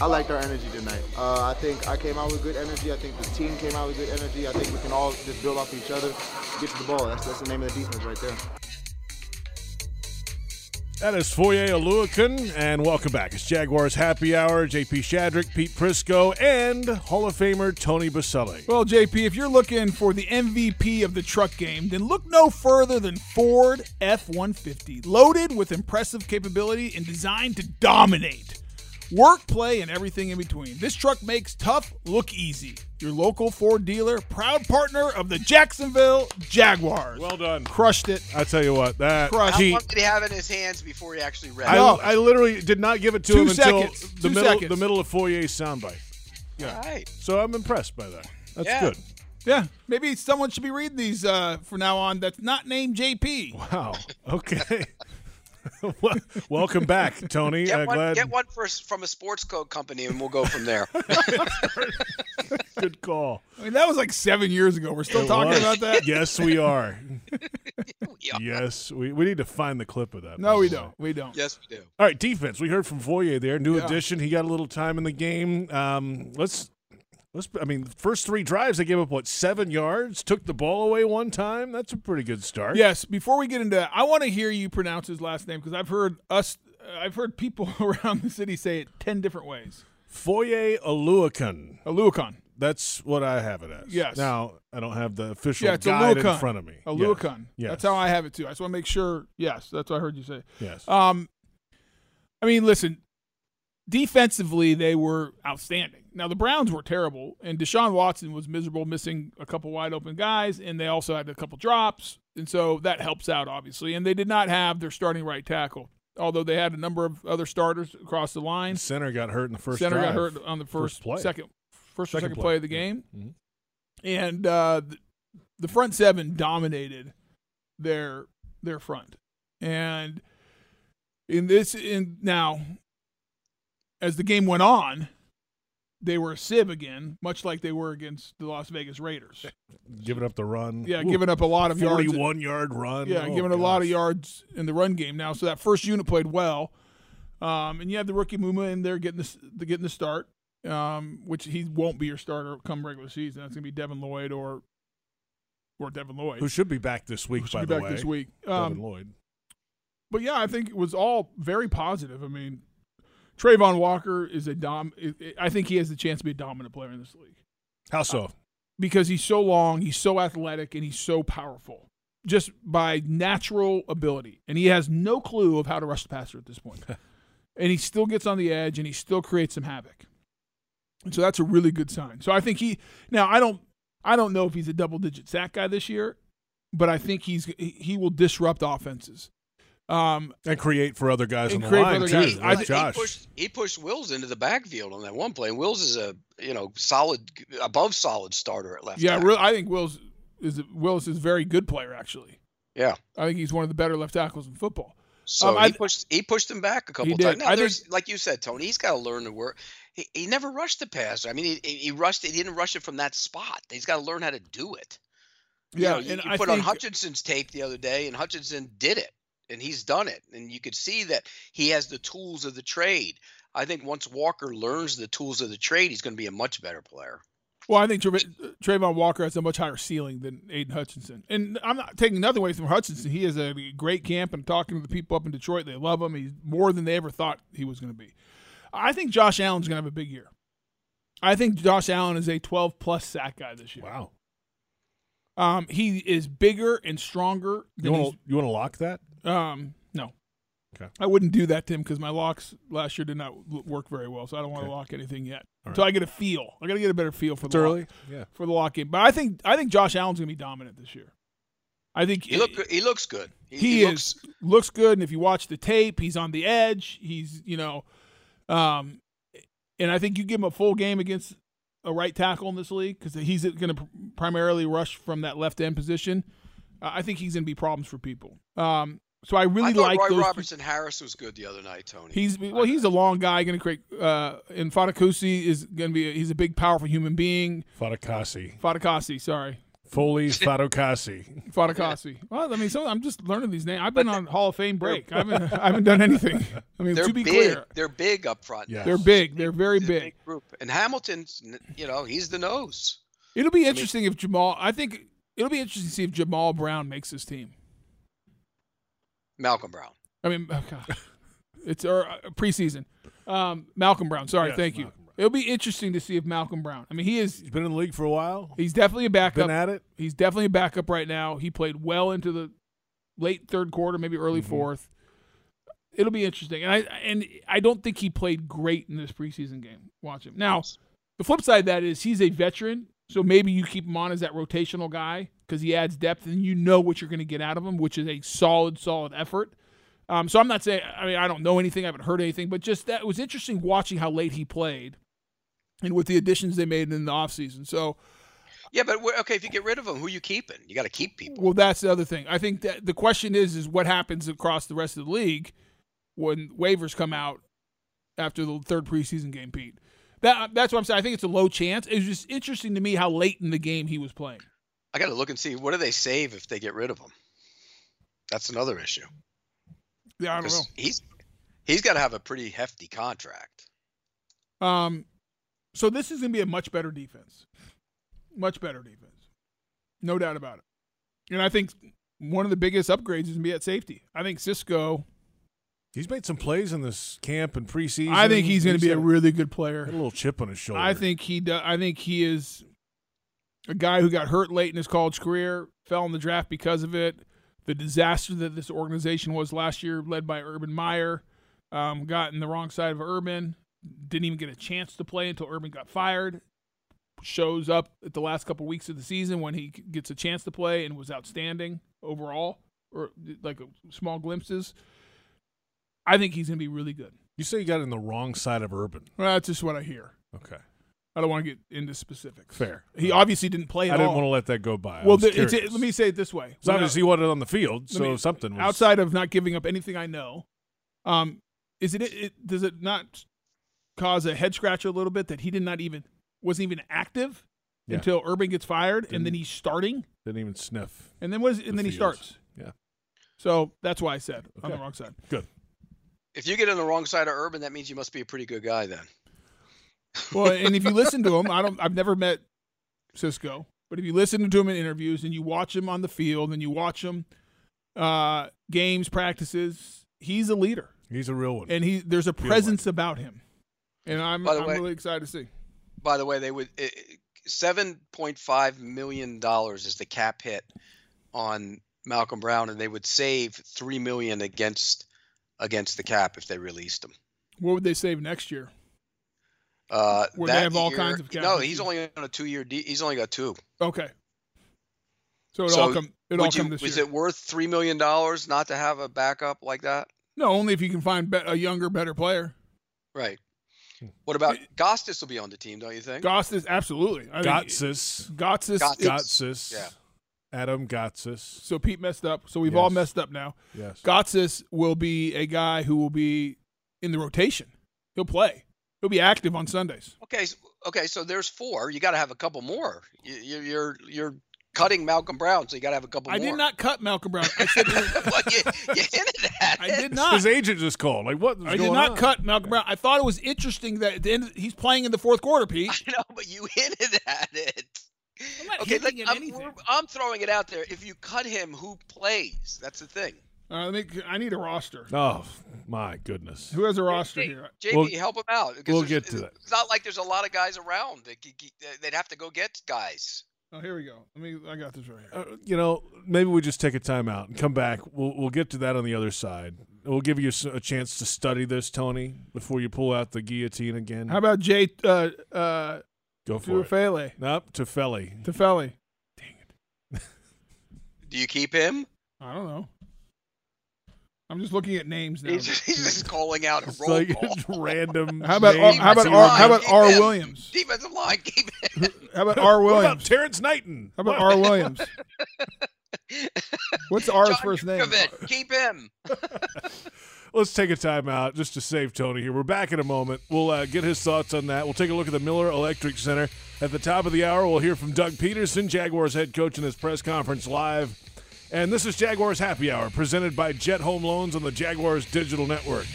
I liked our energy tonight. Uh, I think I came out with good energy. I think the team came out with good energy. I think we can all just build off each other, get to the ball. That's, that's the name of the defense right there. That is Foye Oluokun, and welcome back. It's Jaguars Happy Hour. JP Shadrick, Pete Prisco, and Hall of Famer Tony Boselli. Well, JP, if you're looking for the MVP of the truck game, then look no further than Ford F 150. Loaded with impressive capability and designed to dominate. Work, play, and everything in between. This truck makes tough look easy. Your local Ford dealer, proud partner of the Jacksonville Jaguars. Well done. Crushed it. I tell you what, that Crushed. How he, long did he have in his hands before he actually read? I, it? I literally did not give it to Two him until the Two middle seconds. the middle of Foyer's soundbite. All right. So I'm impressed by that. That's Yeah. good. Yeah, maybe someone should be reading these uh, from now on that's not named JP. Wow. Okay. Well, Welcome back, Tony. Get Uh, one, glad. get one for, from a sports code company, and we'll go from there. Good call. I mean, that was like seven years ago. We're still It talking was. about that. Yes, we are. Yeah. Yes, we, we need to find the clip of that. No, we by the way. don't. We don't. Yes, we do. All right, defense. We heard from Foyer there, new Yeah. addition. He got a little time in the game. Um, let's let's. I mean, first three drives they gave up what seven yards, took the ball away one time. That's a pretty good start. Yes. Before we get into that, I want to hear you pronounce his last name because I've heard us. I've heard people around the city say it ten different ways. Foye Oluokun. Oluokun. That's what I have it as. Yes. Now I don't have the official Yeah, it's guide in front of me. Oluokun. Yes. That's how I have it too. I just want to make sure. Yes, that's what I heard you say. Yes. Um, I mean, listen. Defensively, they were outstanding. Now the Browns were terrible, and Deshaun Watson was miserable, missing a couple wide open guys, and they also had a couple drops, and so that helps out obviously. And they did not have their starting right tackle, although they had a number of other starters across the line. Center got hurt in the first. Center got hurt on the First first, play. second, first or Second second play. play of the game, Mhm. and uh, the, the front seven dominated their their front. And in this, in now, as the game went on, they were a sieve again, much like they were against the Las Vegas Raiders. Giving up the run. Yeah, Ooh, giving up a lot of yards. forty-one yard run. Yeah, Oh, giving a lot of yards in the run game now. So that first unit played well, um, and you have the rookie Muma in there getting the, the getting the start, um, which he won't be your starter come regular season. That's gonna be Devin Lloyd or or Devin Lloyd. Who should be back this week? by be the back way, this week. Devin Um, Lloyd. but yeah, I think it was all very positive. I mean, Travon Walker is a dom. I think he has the chance to be a dominant player in this league. How so? Uh, because he's so long, he's so athletic, and he's so powerful just by natural ability. And he has no clue of how to rush the passer at this point. and he still gets on the edge and he still creates some havoc. And so that's a really good sign. So I think he now I don't I don't know if he's a double digit sack guy this year, but I think he's he will disrupt offenses. Um, and create for other guys And on the create line too. guys. like I- he pushed he pushed Wills into the backfield on that one play. And Wills is a you know solid above solid starter at left. yeah, tackle. real, I think Wills is Willis is a very good player actually. Yeah. I think he's one of the better left tackles in football. So Um, I- he pushed he pushed him back a couple did. times. Now I there's like you said, Tony. He's got to learn to work. He, he never rushed the passer. I mean, he, he rushed it. He didn't rush it from that spot. He's got to learn how to do it. You Yeah, know, and you I put on Hutchinson's tape the other day, and Hutchinson did it, and he's done it, and you could see that he has the tools of the trade. I think once Walker learns the tools of the trade, he's going to be a much better player. Well, I think Tra- Travon Walker has a much higher ceiling than Aidan Hutchinson. And I'm not taking nothing away from Hutchinson. He has a great camp and talking to the people up in Detroit. They love him. He's more than they ever thought he was going to be. I think Josh Allen's going to have a big year. I think Josh Allen is a 12 plus sack guy this year. Wow. Um, he is bigger and stronger than want he's to you want to lock that? Um, no. Okay. I wouldn't do that to him because my locks last year did not l- work very well, so I don't want Okay. to lock anything yet All until I get a feel. I got to get a better feel for It's the lock- early. Yeah. for the lock game. But I think I think Josh Allen's going to be dominant this year. I think He look he looks good. He, he, he is looks looks good, and if you watch the tape, he's on the edge. He's you know, um, and I think you give him a full game against a right tackle in this league because he's going to primarily rush from that left end position. Uh, I think he's going to be problems for people. Um, so I really I like Roy those. Robertson Harris was good the other night, Tony. He's well, he's a long guy, going to create. Uh, and Fatukasi is going to be. he's a big, powerful human being. Fatukasi. Fatukasi, sorry. Foley's Fatukasi. Fatukasi. Well, I mean, so I'm just learning these names. I've been on Hall of Fame break. I haven't, I haven't done anything. I mean, they're to be big. clear, They're big up front. Yeah. they're big. They're very It's a big. group. And Hamilton's, you know, he's the nose. It'll be interesting if Jamal. I think it'll be interesting to see if Jamal Brown makes this team. Malcolm Brown. I mean, oh God. it's our uh, preseason. Um, Malcolm Brown. Sorry, Yes, thank you. Brown. It'll be interesting to see if Malcolm Brown. I mean, he is. He's been in the league for a while. He's definitely a backup. Been at it. He's definitely a backup right now. He played well into the late third quarter, maybe early Mhm. fourth. It'll be interesting, and I and I don't think he played great in this preseason game. Watch him now. The flip side of that is he's a veteran, so maybe you keep him on as that rotational guy because he adds depth, and you know what you're going to get out of him, which is a solid, solid effort. Um, so I'm not saying I mean I don't know anything, I haven't heard anything, but just that it was interesting watching how late he played, and with the additions they made in the offseason. So Yeah, but okay, if you get rid of them, who are you keeping? You got to keep people. Well, that's the other thing. I think that the question is is what happens across the rest of the league when waivers come out after the third preseason game, Pete. That that's what I'm saying. I think it's a low chance. It was just interesting to me how late in the game he was playing. I got to look and see what do they save if they get rid of him. That's another issue. Yeah, I don't 'Cause He's he's got to have a pretty hefty contract. Um, so this is going to be a much better defense, much better defense, no doubt about it. And I think one of the biggest upgrades is going to be at safety. I think Cisco. He's made some plays in this camp and preseason. I think he's going to be a really good player. got a little chip on his shoulder. I think he do, I think he is a guy who got hurt late in his college career, fell in the draft because of it. The disaster that this organization was last year, led by Urban Meyer, um, got in the wrong side of Urban. Didn't even get a chance to play until Urban got fired. Shows up at the last couple weeks of the season when he gets a chance to play and was outstanding overall, or like small glimpses. I think he's going to be really good. you say you got in the wrong side of Urban. Well, that's just what I hear. Okay, I don't want to get into specifics. fair. He obviously didn't play I didn't all. want to let that go by. I well, was the, it's, curious. let me say it this way: As long as he wasn't on the field, so me- something was outside of not giving up anything I know, um, is it, it does it not cause a head scratcher a little bit that he did not even wasn't even active Yeah. until Urban gets fired and then he's starting Didn't even sniff. and then was and the then he starts. Yeah. So that's why I said on the wrong side. Good. If you get on the wrong side of Urban, that means you must be a pretty good guy then. Well, and if you listen to him, I don't. I've never met Cisco, but if you listen to him in interviews and you watch him on the field and you watch him uh, games, practices, he's a leader, He's a real one. and he there's a Feels presence about him, and I'm, By the I'm way- really excited to see. By the way, they would seven point five million dollars is the cap hit on Malcolm Brown, and they would save three million against against the cap if they released him. What would they save next year? Uh, Where they have all year- kinds of cap No, he's only on a two-year. De- he's only got two. Okay, so it So all come it all Would you, come this is year. it worth three million dollars not to have a backup like that? no, only if you can find be- a younger, better player. Right. What about Gostis will be on the team, don't you think? Goss is absolutely. I think Gotsis. Gotsis. Gotsis. Yeah. Adam Gotsis. So Pete messed up. So we've all messed up now. Yes. Gotsis will be a guy who will be in the rotation. He'll play. He'll be active on Sundays. Okay, s- okay. So there's four. You got to have a couple more. You, you, you're you're cutting Malcolm Brown, so you got to have a couple more. I more. did not cut Malcolm Brown. I said well, you, you hinted at I it. did not. His agent just called. Like, what? was I did not on? cut Malcolm Brown. I thought it was interesting that at the end he's playing in the fourth quarter, Pete. I know, but you hinted at it. I'm not Okay, hinting look, at I'm, anything. I'm throwing it out there. If you cut him, who plays? That's the thing. Uh, I think I need a roster. Oh my goodness. Who has a roster Hey, here? JP, We'll- help him out. we'll get to that. It's not like there's a lot of guys around. That they'd have to go get guys. Oh, here we go. Let me. I got this right here. Uh, you know, maybe we just take a timeout and come back. We'll we'll get to that on the other side. We'll give you a chance to study this, Tony, before you pull out the guillotine again. How about Jay uh, uh, Go for it. Tuafele? Nope, Tefeli. Tefeli. Dang it. Do you keep him? I don't know. I'm just looking at names now. He's, he's just calling out It's roll like call. random. How about names how about R, how about Keep R. Williams? Defensive line, keep him. How about R What about Williams? Terrence Knighton? How about R Williams? What's R's John first name? Yurkovich, Keep him. Let's take a timeout just to save Tony here. We're back in a moment. We'll uh, get his thoughts on that. We'll take a look at the Miller Electric Center. At the top of the hour, we'll hear from Doug Pederson, Jaguars head coach, in his press conference live. And this is Jaguars Happy Hour, presented by Jet Home Loans on the Jaguars Digital Network.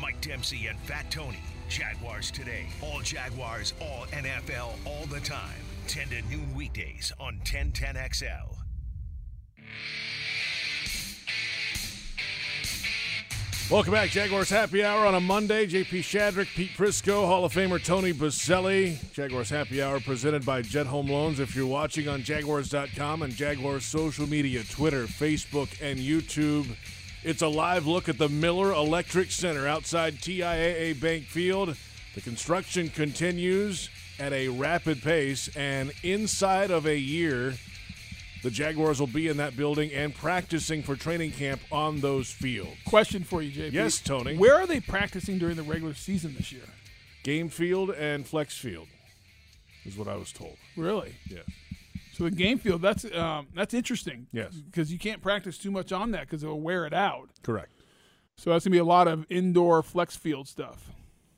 Mike Dempsey and Fat Tony. Jaguars today. All Jaguars, all NFL, all the time. 10 to noon weekdays on 1010XL. Welcome back, Jaguars Happy Hour on a Monday. JP Shadrick, Pete Prisco, Hall of Famer Tony Boselli. Jaguars Happy Hour presented by Jet Home Loans. If you're watching on Jaguars.com and Jaguars social media, Twitter, Facebook, and YouTube, it's a live look at the Miller Electric Center outside TIAA Bank Field. The construction continues at a rapid pace, and inside of a year, The Jaguars will be in that building and practicing for training camp on those fields. Question for you, JP. Yes, Tony. Where are they practicing during the regular season this year? Game field and flex field is what I was told. Really? Yes. So the game field, that's um, that's interesting. Yes. Because you can't practice too much on that because it'll wear it out. Correct. So that's gonna be a lot of indoor flex field stuff.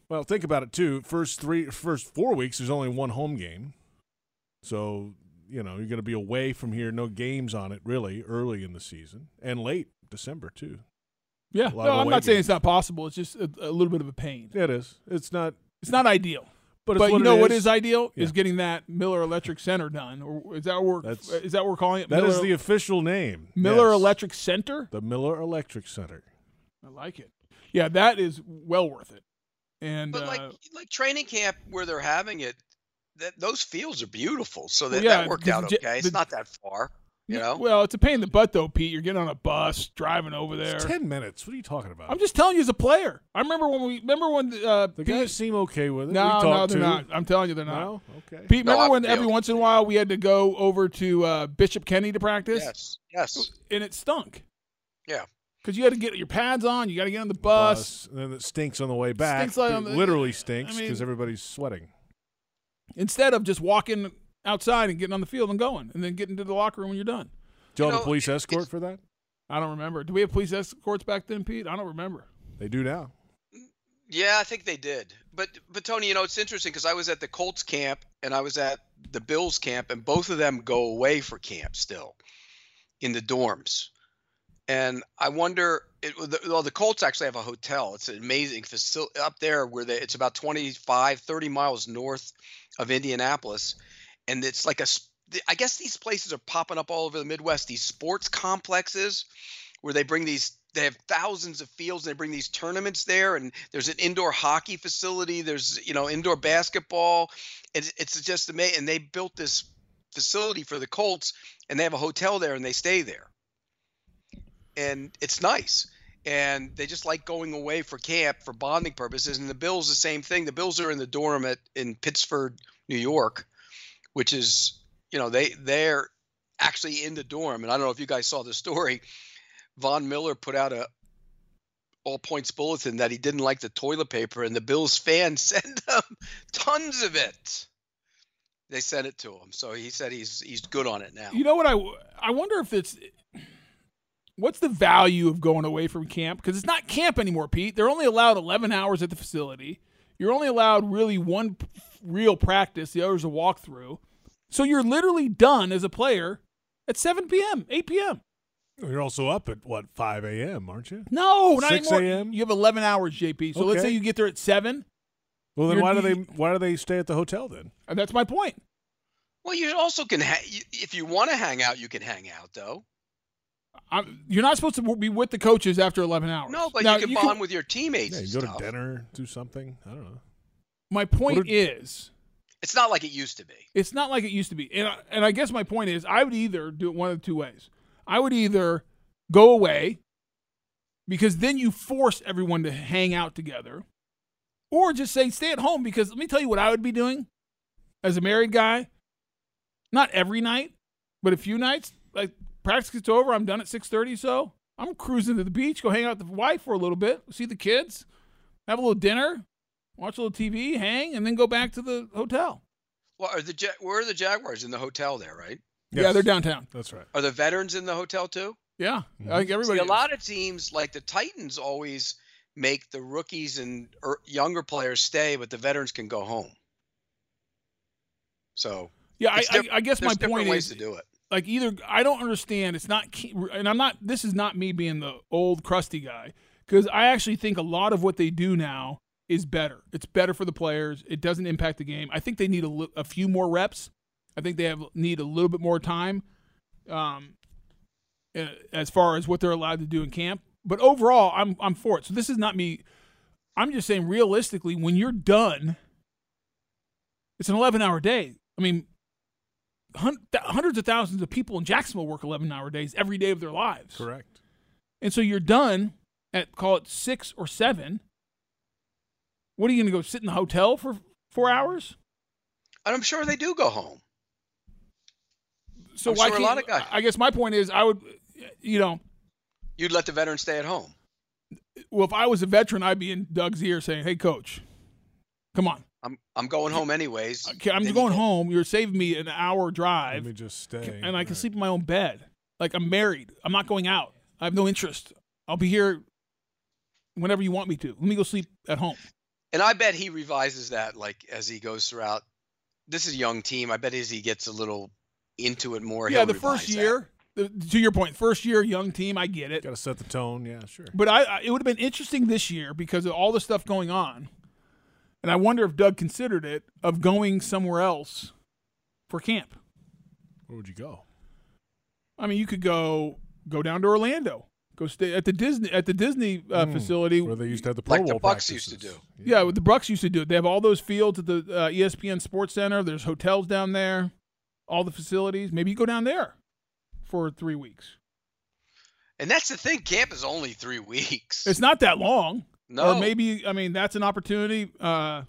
Well, think about it too. First three, first four weeks, there's only one home game, so you know you're going to be away from here. No games on it really early in the season and late December too. Yeah. No, I'm away not saying it's not possible. It's just a, a little bit of a pain. Yeah, It is. It's not. It's not ideal. But, But, you know it what is. is ideal Yeah. is getting that Miller Electric Center done, or is that what we're, That's- is that what we're calling it? That Miller, is the official name. Miller Yes. Electric Center. The Miller Electric Center. I like it. Yeah, that is well worth it. And But uh, like like training camp where they're having it, that those fields are beautiful. So that, Well, yeah, that worked out the- okay. the- It's not that far, you know. well, it's a pain in the butt though, Pete. You're getting on a bus, driving over there. It's ten minutes. What are you talking about? I'm just telling you as a player. I remember when we remember when uh, the Pete, guys seem okay with it. no, we no, they're to. not. I'm telling you, they're not. No, okay. Pete, No, remember I when every once in a while we had to go over to uh, Bishop Kenny to practice, yes, yes. and it stunk. Yeah. because you had to get your pads on, you got to get on the bus. and then it stinks on the way back. Stinks like It on the- literally stinks I mean- because everybody's sweating. Instead of just walking outside and getting on the field and going, and then getting to the locker room when you're done. Do you You have a police it- escort for that? I don't remember. Do we have police escorts back then, Pete? I don't remember. They do now. Yeah, I think they did. But but Tony, you know, it's interesting because I was at the Colts camp and I was at the Bills camp, and both of them go away for camp still in the dorms. And I wonder, it, well, the Colts actually have a hotel. It's an amazing facility up there where they, it's about 25, 30 miles north of Indianapolis. And it's like a, I guess these places are popping up all over the Midwest, these sports complexes where they bring these they have thousands of fields and they bring these tournaments there and there's an indoor hockey facility there's you know indoor basketball it's, it's just amazing and they built this facility for the colts and they have a hotel there and they stay there and it's nice and they just like going away for camp for bonding purposes and the bills the same thing the bills are in the dorm at in pittsford new york which is you know they they're actually in the dorm and i don't know if you guys saw the story Von Miller put out a all points bulletin that he didn't like the toilet paper, and the Bills fans sent him tons of it. They sent it to him, so he said he's he's good on it now. You know what? I I wonder if it's what's the value of going away from camp because it's not camp anymore, Pete. They're only allowed 11 hours at the facility. You're only allowed really one real practice. The other's a walkthrough. So you're literally done as a player at 7 p.m., 8 p.m. You're also up at what 5 a.m. aren't you? No, not 6 a.m.? You have 11 hours, JP. So let's say you get there at seven. Well, then why do they why do they stay at the hotel then? And that's my point. Well, you also can ha- if you want to hang out, you can hang out though. I'm, you're not supposed to be with the coaches after 11 hours. No, but Now, you can bond with your teammates. Yeah, and you go stuff. to dinner, do something. I don't know. My point are- is. It's not like it used to be. It's not like it used to be. And I, and I guess my point is I would either do it one of the two ways. I would either go away because then you force everyone to hang out together or just say stay at home because let me tell you what I would be doing as a married guy. Not every night, but a few nights. Like practice gets over, I'm done at 6:30 so. I'm cruising to the beach, go hang out with the wife for a little bit, see the kids, have a little dinner, watch a little TV, hang, and then go back to the hotel. Well, are the Ja- where are the Jaguars in the hotel there? Right? Yeah, they're downtown. That's right. Are the veterans in the hotel too? Yeah, Mhm. I think everybody. See, a lot of teams like the Titans always make the rookies and er, younger players stay, but the veterans can go home. So yeah, I, it's I, I guess my point ways is to do it. Like either I don't understand. It's not, and I'm not. This is not me being the old crusty guy because I actually think a lot of what they do now is better. It's better for the players. It doesn't impact the game. I think they need a, a few more reps. I think they have need a little bit more time, um, as far as what they're allowed to do in camp. But overall, I'm I'm for it. So this is not me. I'm just saying realistically, when you're done, it's an 11 hour day. I mean, hundreds of thousands of people in Jacksonville work 11 hour days every day of their lives. Correct. And so you're done at call it six or seven. What are you going to go sit in the hotel for four hours? And I'm sure they do go home. So I'm why sure can't, lot of guys- I guess my point is, I would, you know, You'd let the veteran stay at home. well, if I was a veteran, I'd be in Doug's ear saying, "Hey, coach, come on, I'm I'm going home anyways. Okay, I'm Then going go- home. You're saving me an hour drive. Let me just stay. and I can sleep in my own bed. Like I'm married. I'm not going out. I have no interest. I'll be here whenever you want me to. Let me go sleep at home. And I bet he revises that like as he goes throughout. This is a young team. I bet as he gets a little into it more. yeah, the first year. The, to your point, first year, young team. I get it. Got to set the tone. Yeah, sure. But I, I it would have been interesting this year because of all the stuff going on, and I wonder if Doug considered it of going somewhere else for camp. Where would you go? I mean, you could go go down to Orlando, go stay at the Disney at the Disney uh, Mm, facility. Where they used to have the Pro Like the Bowl Bucks used to practices. yeah, what the Bucks used to do. it. They have all those fields at the uh, ESPN Sports Center. There's hotels down there, all the facilities. Maybe you go down there for three weeks. And that's the thing. Camp is only three weeks. It's not that long. No, Or maybe I mean that's an opportunity. Uh,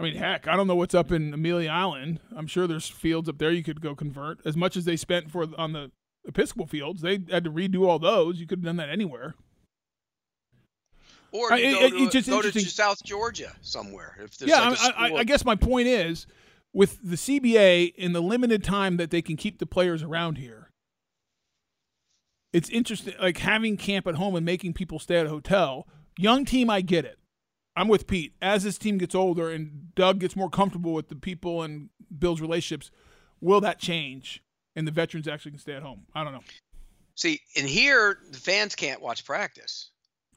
I mean, heck, I don't know what's up in Amelia Island. I'm sure there's fields up there you could go convert. As much as they spent for on the Episcopal fields, they had to redo all those. You could have done that anywhere. or I- you go, it- to, it's just go to. South Georgia somewhere. If there's yeah, like I, I, I guess my point is, with the CBA in the limited time that they can keep the players around here, it's interesting. Like having camp at home and making people stay at a hotel. Young team, I get it. I'm with Pete. As this team gets older and Doug gets more comfortable with the people and builds relationships, will that change? And the veterans actually can stay at home. I don't know. see, and here the fans can't watch practice.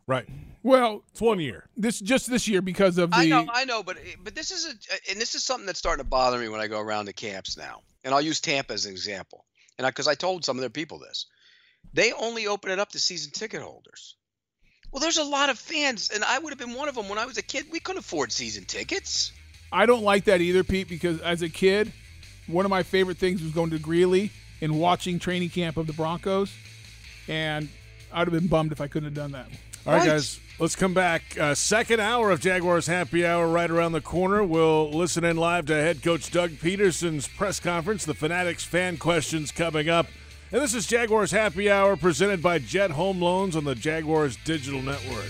Right. Well, It's one year. this just this year because of the I know, I know, but but this is a and this is something that's starting to bother me when I go around to camps now. And I'll use Tampa as an example. And because I, told some of their people this, they only open it up to season ticket holders. Well, there's a lot of fans, and I would have been one of them when I was a kid. We couldn't afford season tickets. I don't like that either, Pete, because as a kid, one of my favorite things was going to Greeley and watching training camp of the Broncos, and I'd have been bummed if I couldn't have done that. All right, Right. guys, let's come back. Uh, second hour of Jaguars Happy Hour right around the corner. We'll listen in live to head coach Doug Pederson's press conference. The Fanatics fan questions coming up. And this is Jaguars Happy Hour presented by Jet Home Loans on the Jaguars Digital Network.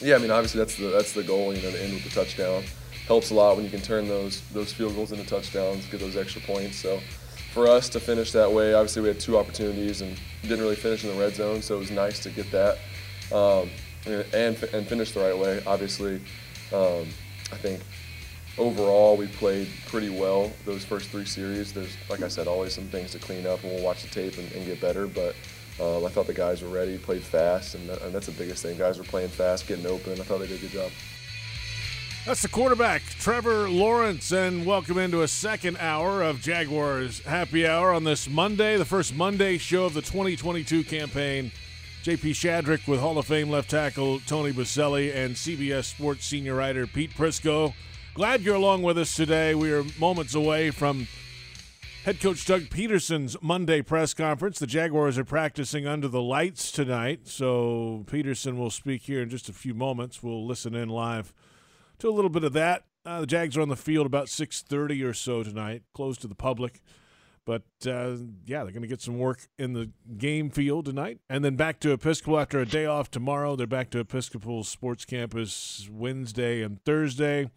Yeah, I mean, obviously that's the that's the goal. You know, to end with the touchdown helps a lot when you can turn those those field goals into touchdowns, get those extra points. So for us to finish that way, obviously we had two opportunities and didn't really finish in the red zone. So it was nice to get that um, and and finish the right way. Obviously, um, I think overall we played pretty well those first three series. There's like I said, always some things to clean up, and we'll watch the tape and, and get better. But um, I thought the guys were ready, played fast, and, that, and that's the biggest thing. Guys were playing fast, getting open. I thought they did a good job. That's the quarterback, Trevor Lawrence, and welcome into a second hour of Jaguars Happy Hour on this Monday, the first Monday show of the 2022 campaign. JP Shadrick with Hall of Fame left tackle Tony Boselli and CBS Sports senior writer Pete Prisco. Glad you're along with us today. We are moments away from head coach Doug Pederson's Monday press conference. The Jaguars are practicing under the lights tonight, so Pederson will speak here in just a few moments. We'll listen in live to a little bit of that. Uh, the Jags are on the field about 6:30 or so tonight, closed to the public. But uh, yeah, they're going to get some work in the game field tonight, and then back to Episcopal after a day off tomorrow. They're back to Episcopal Sports Campus Wednesday and Thursday,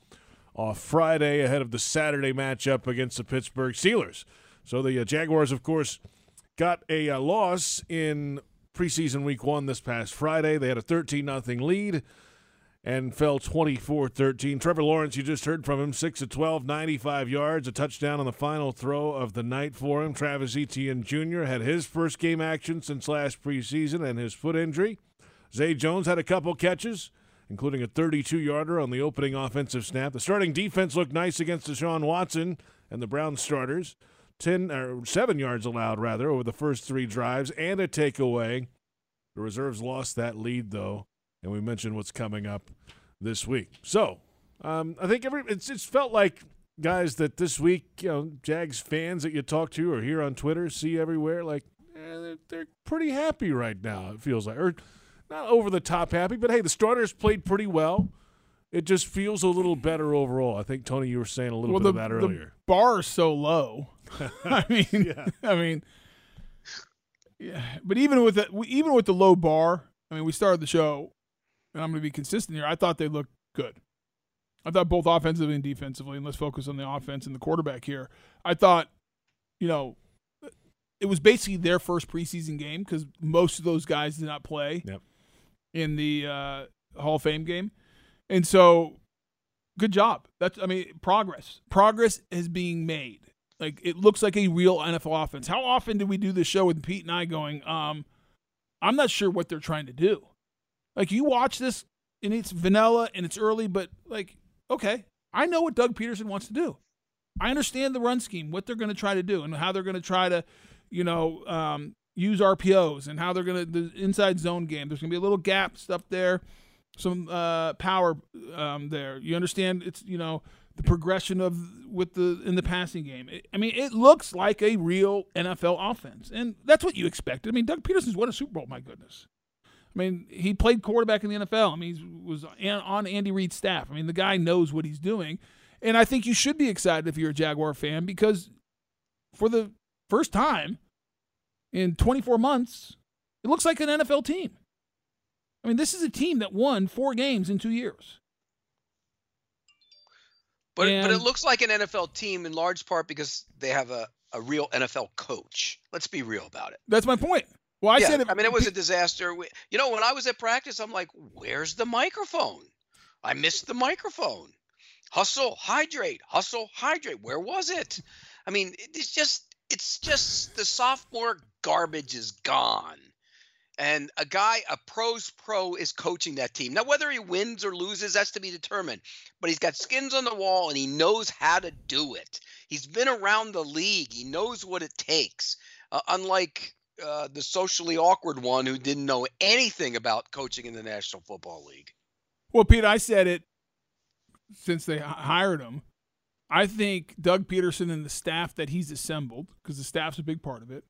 off Friday ahead of the Saturday matchup against the Pittsburgh Steelers. So the uh, Jaguars, of course, got a uh, loss in preseason week one this past Friday. They had a 13 0 lead and fell 24 13. Trevor Lawrence, you just heard from him, 6 of 12, 95 yards, a touchdown on the final throw of the night for him. Travis Etienne Jr. had his first game action since last preseason and his foot injury. Zay Jones had a couple catches, including a 32 yarder on the opening offensive snap. The starting defense looked nice against Deshaun Watson and the Browns starters. 10 or 7 yards allowed rather over the first 3 drives and a takeaway. The reserves lost that lead though and we mentioned what's coming up this week. So um, I think every it's it's felt like guys that this week, you know, Jags fans that you talk to or hear on Twitter, see everywhere, like eh, they're, they're pretty happy right now. It feels like, or not over the top happy, but hey, the starters played pretty well. It just feels a little better overall. I think Tony, you were saying a little well, bit the, of that the earlier. bar is so low. I mean, Yeah. I mean, yeah. But even with the even with the low bar, I mean, we started the show, and I'm going to be consistent here. I thought they looked good. I thought both offensively and defensively, and let's focus on the offense and the quarterback here. I thought, you know, it was basically their first preseason game because most of those guys did not play Yep. in the uh, Hall of Fame game, and so good job. That's I mean progress. Progress is being made. Like it looks like a real NFL offense. How often do we do this show with Pete and I going, um, I'm not sure what they're trying to do. Like you watch this and it's vanilla and it's early, but like, okay, I know what Doug Pederson wants to do. I understand the run scheme, what they're going to try to do, and how they're going to try to, you know, um, use RPOs and how they're going to the inside zone game. There's going to be a little gap stuff there, some uh, power um, there. You understand? It's you know the progression of with the in the passing game. It- I mean, it looks like a real NFL offense, and that's what you expected. I mean, Doug Pederson's won a Super Bowl. My goodness. I mean, he played quarterback in the NFL. I mean, he was on Andy Reid's staff. I mean, the guy knows what he's doing. And I think you should be excited if you're a Jaguar fan because for the first time in 24 months, it looks like an NFL team. I mean, this is a team that won four games in two years. But but it looks like an NFL team in large part because they have a, a real NFL coach. Let's be real about it. That's my point. Well, I yeah, said it. I mean, it was a disaster. We- You know, when I was at practice, I'm like, "Where's the microphone? I missed the microphone. Hustle, hydrate, hustle, hydrate. Where was it? I mean, it's just, it's just the sophomore garbage is gone." And a guy, a pro's pro, is coaching that team. Now, whether he wins or loses, that's to be determined. But he's got skins on the wall and he knows how to do it. He's been around the league. He knows what it takes. Uh, unlike uh, the socially awkward one who didn't know anything about coaching in the National Football League. Well, Pete, I said it since they hired him. I think Doug Pederson and the staff that he's assembled, because the staff's a big part of it.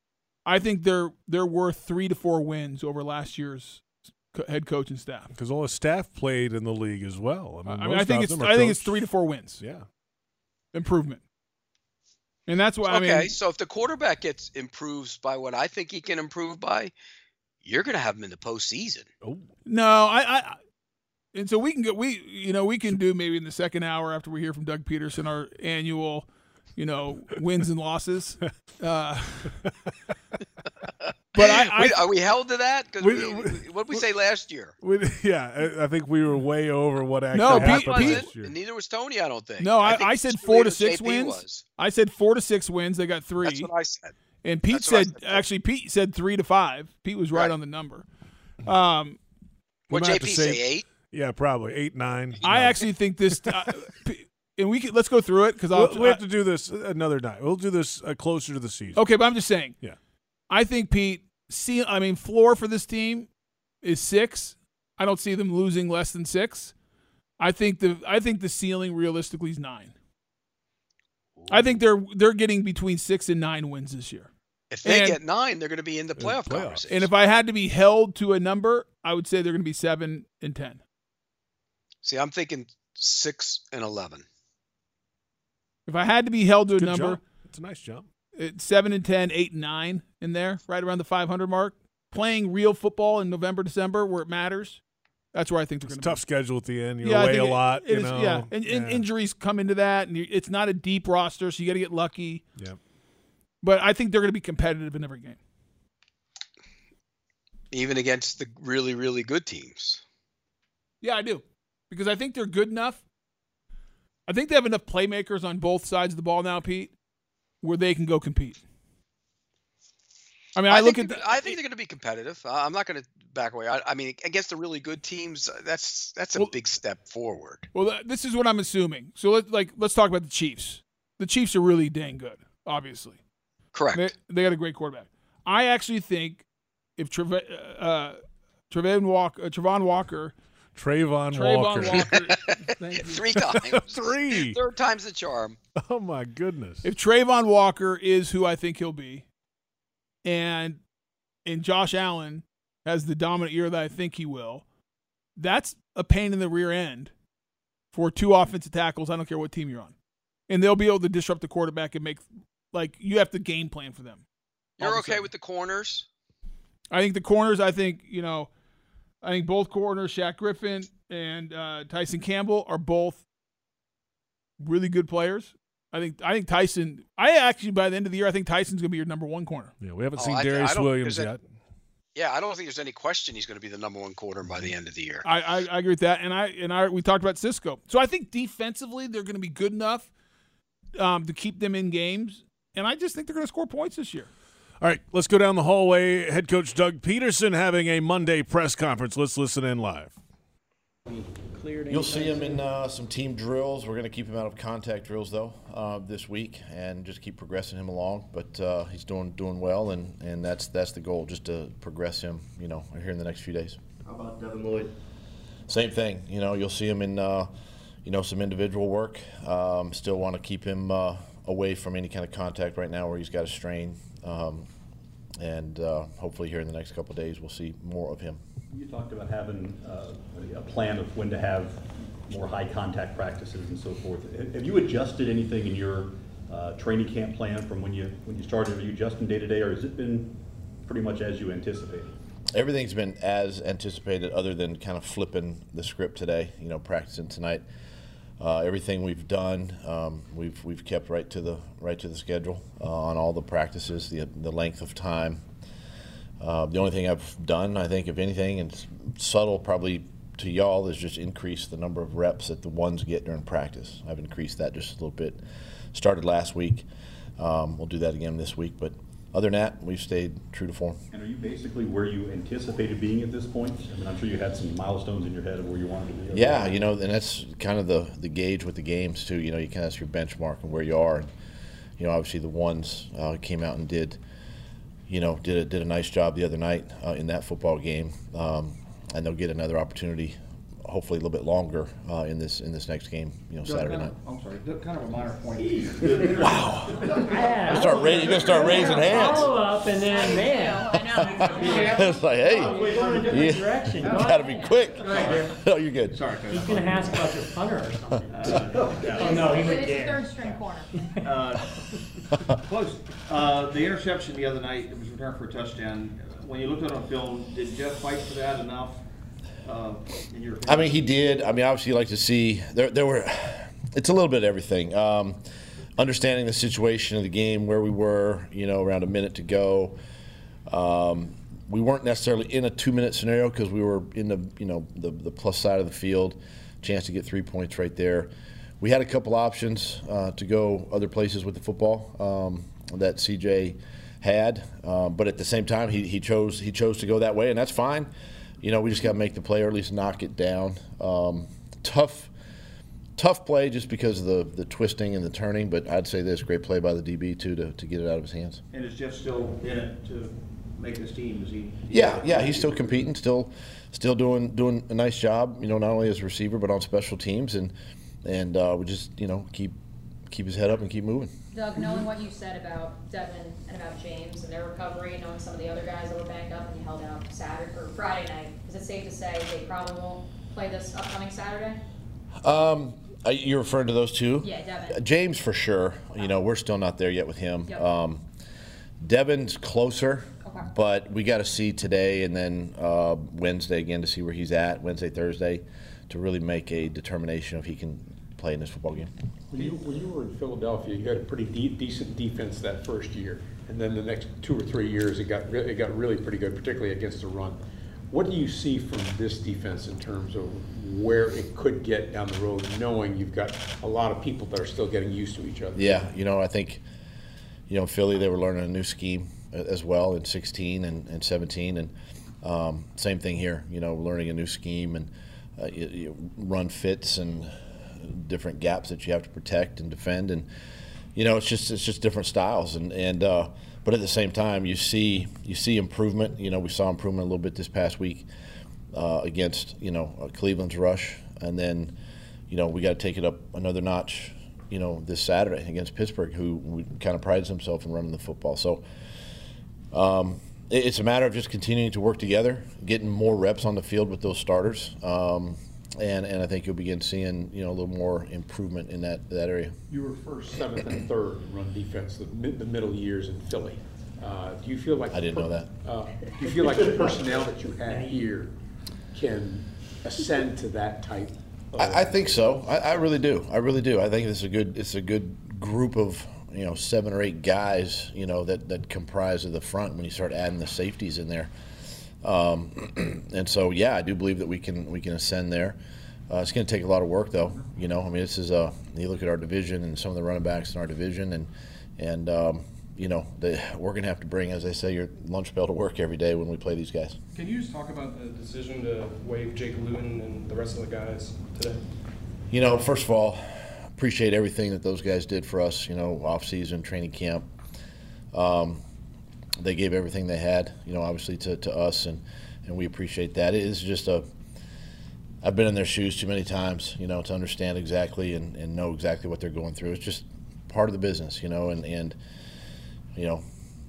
I think they're they're worth three to four wins over last year's head coach and staff. Because all the staff played in the league as well. I mean, I mean, I most think of it's them are I think it's three to four wins Yeah. improvement, and that's why I okay, mean. so if the quarterback gets improves by what I think he can improve by, you're going to have him in the postseason. Oh, No, I, I, I- and so we can get we, you know, we can do maybe in the second hour after we hear from Doug Pederson our annual, you know, wins and losses. Uh, but I, I Wait, are we held to that? Because We- what did we say last year? we, yeah. I, I think we were way over what actually No, Pete- happened Pete- last year. And neither was Tony, I don't think. no, I, think I said four to six JP wins. was. I said four to six wins. They got three, That's what I said. and Pete that's said said. actually Pete said three to five. Pete was right, Right. on the number. Um, We What JP say? say- Eight. Yeah, probably eight, nine. I No. actually think this, uh, and we can let's go through it because We'll- we have to do this another night. We'll do this uh, closer to the season. Okay, but I'm just saying. Yeah. I think Pete. See, I mean, floor for this team is six. I don't see them losing less than six. I think the I think the ceiling realistically is nine. I think they're they're getting between six and nine wins this year. If they And- get nine, they're going to be in the the playoff playoffs. conversation. And if I had to be held to a number, I would say they're going to be seven and ten. See, I'm thinking six and eleven. If I had to be held to a Good number, jump. It's a nice jump. It's seven and 10, 8 and nine in there, right around the 500 mark. Playing real football in November, December, where it matters. That's where I think they're It's going a to tough schedule at the end. You're Yeah, I away think a it- lot. it you is- know. yeah, and, and injuries come into that, and it's not a deep roster, so you got to get lucky. Yeah. But I think they're going to be competitive in every game. even against the really, really good teams. Yeah, I do, because I think they're good enough. I think they have enough playmakers on both sides of the ball now, Pete, where they can go compete. I mean, I, look think at the, I think they're going to be competitive. Uh, I'm not going to back away. I, I mean, against the really good teams, uh, that's that's a Well- big step forward. Well, this is what I'm assuming. So let like let's talk about the Chiefs. The Chiefs are really dang good, obviously. Correct. They, they got a great quarterback. I actually think if Treve- uh, Trevon Walker, uh, Trevon Walker Travon, Travon Walker. Walker. Three times. Three. Third time's the charm. Oh my goodness. If Travon Walker is who I think he'll be, and and Josh Allen has the dominant year that I think he will, that's a pain in the rear end for two offensive tackles. I don't care what team you're on, and they'll be able to disrupt the quarterback and make like you have to game plan for them. You're okay with the corners? I think the corners. I think you know, I think both corners, Shaq Griffin and uh, Tyson Campbell, are both really good players. I think I think Tyson. I actually by the end of the year, I think Tyson's going to be your number one corner. yeah, we haven't Oh, seen I th- I Darious Williams there's yet. Yeah, I don't think there's any question he's going to be the number one corner by the end of the year. I, I, I agree with that, and I and I we talked about Cisco. So I think defensively they're going to be good enough um, to keep them in games, and I just think they're going to score points this year. All right, let's go down the hallway. Head coach Doug Pederson having a Monday press conference. Let's listen in live. You'll see him in uh, some team drills. We're going to keep him out of contact drills though uh, this week, and just keep progressing him along. But uh, he's doing doing well, and, and that's that's the goal, just to progress him. You know, here in the next few days. How about Devin Lloyd? Same thing. You know, you'll see him in uh, you know some individual work. Um, still want to keep him uh, away from any kind of contact right now where he's got a strain. Um, and uh, hopefully here in the next couple of days we'll see more of him. You talked about having uh, a plan of when to have more high contact practices and so forth. Have you adjusted anything in your uh, training camp plan from when you when you started? Are you adjusting day to day, or has it been pretty much as you anticipated? Everything's been as anticipated, other than kind of flipping the script today. You know, practicing tonight. Uh, everything we've done, um, we've we've kept right to the right to the schedule uh, on all the practices, the the length of time. Uh, the only thing I've done, I think, if anything, and subtle probably to y'all, is just increase the number of reps that the ones get during practice. I've increased that just a little bit. Started last week. Um, we'll do that again this week, but other than that, we've stayed true to form. And are you basically where you anticipated being at this point? I mean, I'm sure you had some milestones in your head of where you wanted to be. Yeah, you know, and that's kind of the, the gauge with the games too. You know, you kind of that's your benchmark and where you are. And, you know, obviously the ones uh, came out and did, you know, did a, did a nice job the other night uh, in that football game, um, and they'll get another opportunity, hopefully a little bit longer uh, in this in this next game. You know, Saturday night. I'm sorry, kind of a minor point. Wow! You start ra- you're gonna start raising hands. Follow up and then, man. it's like, hey, We're going a different you, direction. you gotta be quick. no, you're good. Sorry, He's gonna ask about your punter or something. Oh, no, he would It's third string corner. Uh, Close. Uh, the interception the other night, it was returned for a touchdown. When you looked at it on film, did Jeff fight for that enough? Uh, in your opinion? I mean, he did. I mean, obviously, you like to see there. There were. It's a little bit of everything. Um, understanding the situation of the game, where we were, you know, around a minute to go. Um, we weren't necessarily in a two-minute scenario because we were in the, you know, the, the plus side of the field. Chance to get three points right there. We had a couple options uh, to go other places with the football um, that CJ had, um, but at the same time, he, he chose he chose to go that way, and that's fine. You know, we just got to make the play or at least knock it down. Um, tough, tough play just because of the, the twisting and the turning, but I'd say this great play by the DB too to, to get it out of his hands. And is Jeff still in it to make this team? Is he? Yeah, yeah, he's still competing, still, still doing doing a nice job. You know, not only as a receiver but on special teams, and and uh, we just you know keep keep his head up and keep moving. Doug, knowing what you said about Devin and about James and their recovery, knowing some of the other guys that were banged up and you held out Saturday or Friday night, is it safe to say they probably won't play this upcoming Saturday? Um, you're referring to those two? Yeah, Devin. Uh, James for sure. You know, we're still not there yet with him. Yep. Um, Devin's closer, Okay. but we got to see today and then uh, Wednesday again to see where he's at. Wednesday, Thursday, to really make a determination if he can play in this football game. When you, when you were in Philadelphia, you had a pretty de- decent defense that first year, and then the next two or three years, it got it got really pretty good, particularly against the run. What do you see from this defense in terms of where it could get down the road, knowing you've got a lot of people that are still getting used to each other? Yeah, you know, I think, you know, Philly, they were learning a new scheme as well in 16 and, and 17. And um, same thing here, you know, learning a new scheme and uh, you, you run fits and different gaps that you have to protect and defend. And, you know, it's just, it's just different styles. And, and, uh, but at the same time, you see, you see improvement. You know, we saw improvement a little bit this past week. uh, against you know uh, Cleveland's rush, and then you know we got to take it up another notch. You know this Saturday against Pittsburgh, who kind of prides himself in running the football. So um, it's a matter of just continuing to work together, getting more reps on the field with those starters, um, and and I think you'll begin seeing you know a little more improvement in that that area. You were first, seventh, and third in run defense the, mid, the middle years in Philly. Uh, do you feel like I didn't know that. Uh, do you feel like the personnel that you have here can ascend to that type? Of, I, I think so. I, I really do. I really do. I think it's a good it's a good group of you know seven or eight guys you know that that comprise of the front when you start adding the safeties in there. Um, and so yeah, I do believe that we can we can ascend there. Uh, it's going to take a lot of work though. You know, I mean, this is a you look at our division and some of the running backs in our division and and um, you know the, we're going to have to bring, as I say, your lunch bell to work every day when we play these guys. Can you just talk about the decision to waive Jake Luton and the rest of the guys today? You know, first of all, appreciate everything that those guys did for us. You know, off season, training camp. Um, they gave everything they had. You know, obviously to, to us, and and we appreciate that. It is just a. I've been in their shoes too many times, you know, to understand exactly and, and know exactly what they're going through. It's just part of the business, you know, and and you know,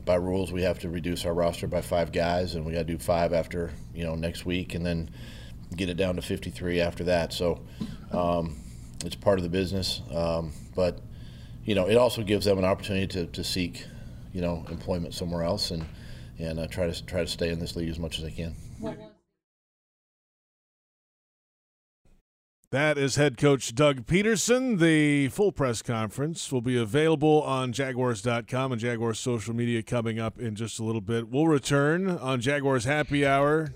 by rules we have to reduce our roster by five guys, and we got to do five after you know next week, and then get it down to 53 after that. So um, it's part of the business, um, but you know, it also gives them an opportunity to, to seek, you know, employment somewhere else and and uh, try to try to stay in this league as much as I can. That is head coach Doug Pederson. The full press conference will be available on Jaguars.com and Jaguars social media coming up in just a little bit. We'll return on Jaguars Happy Hour.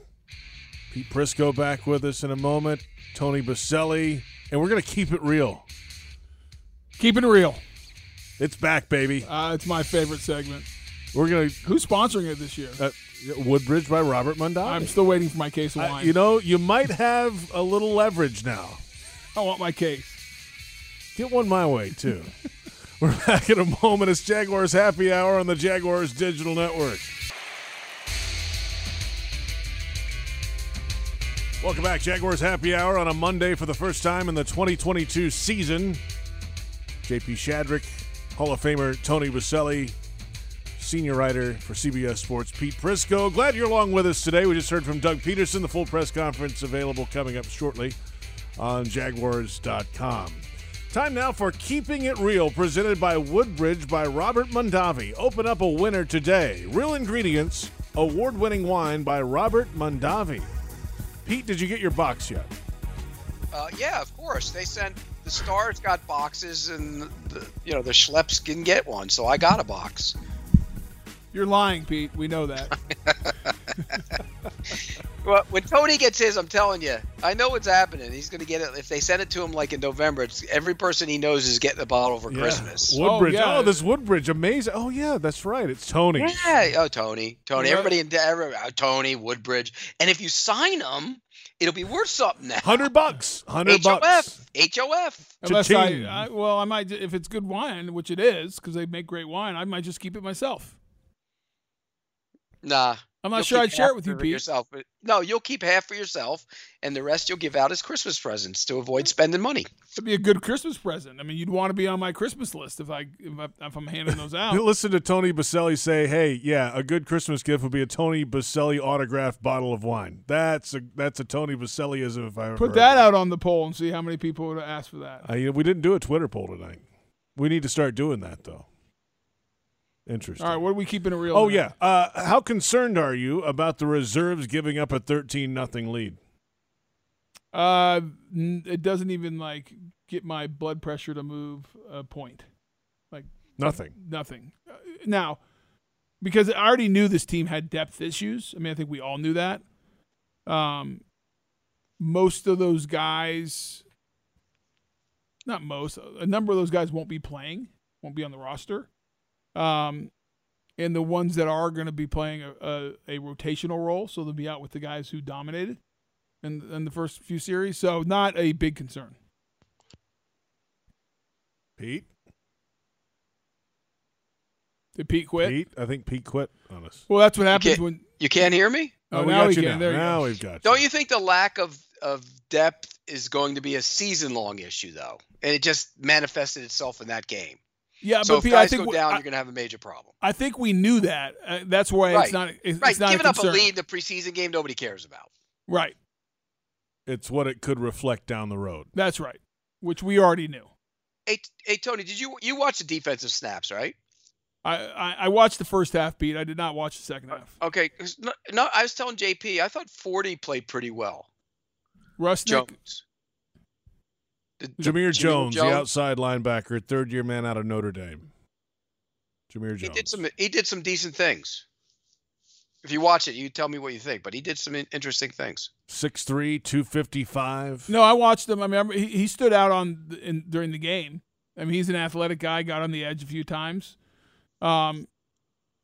Pete Prisco back with us in a moment. Tony Boselli. And we're going to keep it real. Keeping it real. It's back, baby. Uh, it's my favorite segment. We're to. Who's sponsoring it this year? Uh, Woodbridge by Robert Mondavi. I'm still waiting for my case of wine. you know, you might have a little leverage now. I want my case. Get one my way, too. We're back in a moment. It's Jaguars Happy Hour on the Jaguars Digital Network. Welcome back, Jaguars Happy Hour on a Monday for the first time in the 2022 season. JP Shadrick, Hall of Famer Tony Boselli, senior writer for CBS Sports Pete Prisco. Glad you're along with us today. We just heard from Doug Pederson. The full press conference available coming up shortly on Jaguars.com. Time now for Keeping It Real, presented by Woodbridge by Robert Mondavi. Open up a winner today. Real ingredients, award winning wine by Robert Mondavi. Pete, did you get your box yet? Uh, yeah, of course. They sent the stars got boxes, and the, you know the schleps didn't get one, so I got a box. You're lying, Pete. We know that. Well, when Tony gets his, I'm telling you, I know what's happening. He's going to get it. If they send it to him like in November, it's every person he knows is getting a bottle for Christmas. Woodbridge. Oh, this Woodbridge. Amazing. Oh, yeah, that's right. It's Tony. Yeah. Oh, Tony. Tony. Yeah. Everybody in every, uh, Tony Woodbridge. And if you sign them, it'll be worth something now. 100 bucks. 100 bucks. HOF. Unless I, I, well, I might if it's good wine, which it is, because they make great wine. I might just keep it myself. Nah. I'm not sure I'd share it with you, Pete. Yourself. But- No, you'll keep half for yourself, and the rest you'll give out as Christmas presents to avoid spending money. It'd be a good Christmas present. I mean, you'd want to be on my Christmas list if I if, I, if I'm handing those out. Listen to Tony Boselli say, "Hey, yeah, a good Christmas gift would be a Tony Boselli autographed bottle of wine." That's a that's a Tony Boselliism if I ever Put that out on the poll and see how many people would ask for that. Uh, you know, we didn't do a Twitter poll tonight. We need to start doing that though. Interesting. All right, what are we keeping it real? Oh tonight? yeah. Uh, how concerned are you about the reserves giving up a thirteen nothing lead? Uh, it doesn't even like get my blood pressure to move a point. Like Nothing. Nothing. Uh, now, because I already knew this team had depth issues. I mean, I think we all knew that. Um, most of those guys, not most, a number of those guys won't be playing, won't be on the roster. Um, and the ones that are going to be playing a, a, a rotational role, so they'll be out with the guys who dominated in, in the first few series. So not a big concern. Pete. Did Pete quit? Pete, I think Pete quit on us. Well, that's what happens can't- when You can't hear me? Oh, we now got we you can. now. There you now we've got you. Don't you think the lack of of depth is going to be a season long issue though, and it just manifested itself in that game? Yeah, so but if Pete, I think go we- down, I- you're going to have a major problem. I think we knew that. Uh, that's why right. it's not. It's, right. it's not Giving a up a lead in the preseason game, nobody cares about. Right. It's what it could reflect down the road. That's right. Which we already knew. Hey, hey, Tony, did you you watch the defensive snaps, right? I, I, I watched the first half beat. I did not watch the second half. Okay, No, no, I was telling JP, I thought Forty played pretty well. Rusnick. Jones. The- Jamir, Jones, the outside linebacker, third year man out of Notre Dame. Jamir He Jones. did some. He did some decent things. If you watch it, you tell me what you think. But he did some interesting things. 6'3", 255. No, I watched him. I mean, he, he stood out on in, during the game. I mean, he's an athletic guy. Got on the edge a few times. Um,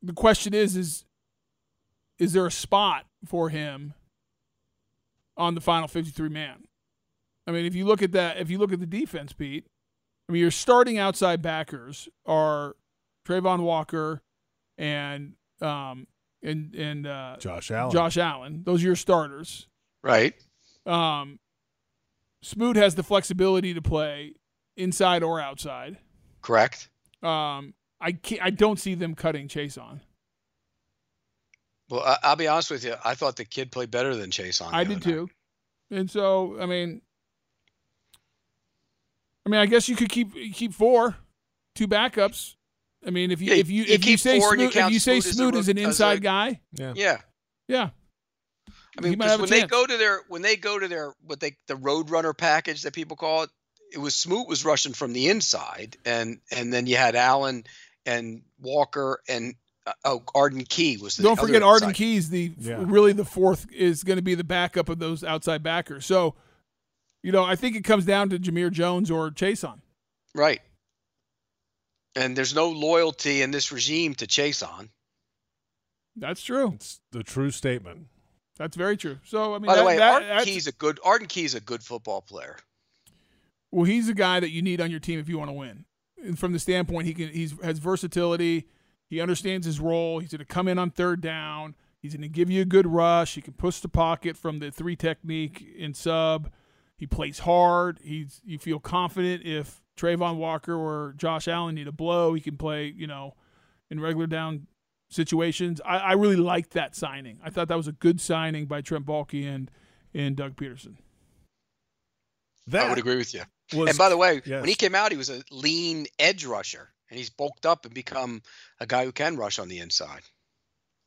the question is, is is there a spot for him on the final fifty-three man? I mean, if you look at that, if you look at the defense, Pete, I mean, your starting outside backers are Travon Walker and um and and uh, Josh Allen. Josh Allen. Those are your starters. Right. Um, Smoot has the flexibility to play inside or outside. Correct. Um, I can't, I don't see them cutting Chaisson. Well, I, I'll be honest with you. I thought the kid played better than Chaisson. I did other night. too. And so, I mean, I mean, I guess you could keep keep four, two backups. I mean, if you Yeah, if you you if you say four and you Smoot, if you say Smoot as a Smoot is an inside a- guy, Yeah. Yeah. yeah. I mean, He might 'cause when they go to their when they go to their what they the road runner package that people call it, it was Smoot was rushing from the inside, and and then you had Allen and Walker and uh, oh Arden Key was the Don't other forget Arden inside. Keys. The Yeah. really the fourth is going to be the backup of those outside backers. So, you know, I think it comes down to Jamir Jones or Chaisson. Right. And there's no loyalty in this regime to Chaisson. That's true. It's the true statement. That's very true. So I mean, By the that- way, that- Arden that's- Key's a good Arden Key's is a good football player. Well, he's a guy that you need on your team if you want to win. And from the standpoint, he can he's has versatility. He understands his role. He's going to come in on third down. He's going to give you a good rush. He can push the pocket from the three technique in sub. He plays hard. He's you feel confident if Travon Walker or Josh Allen need a blow, he can play. You know, in regular down situations. I, I really liked that signing. I thought that was a good signing by Trent Baalke and and Doug Pederson. I would agree with you. was- and by the way, yes. when he came out, he was a lean edge rusher, and he's bulked up and become a guy who can rush on the inside.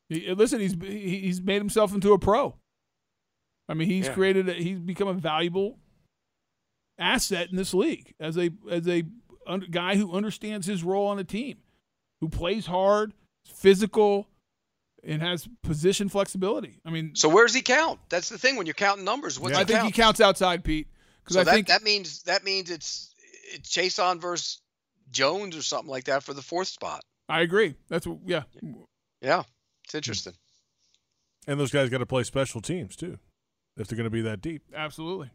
He, listen, he's he's made himself into a pro. I mean, he's Yeah. created. A, he's become a valuable asset in this league as a as a un, guy who understands his role on a team, who plays hard, physical, and has position flexibility. I mean, So where does he count? That's the thing when you're counting numbers. What's I think count? he counts outside, Pete, because So I that, think that means that means it's it's Chaisson versus Jones or something like that for the fourth spot. I agree. That's what, yeah. Yeah, it's interesting. And those guys got to play special teams too, if they're going to be that deep. Absolutely.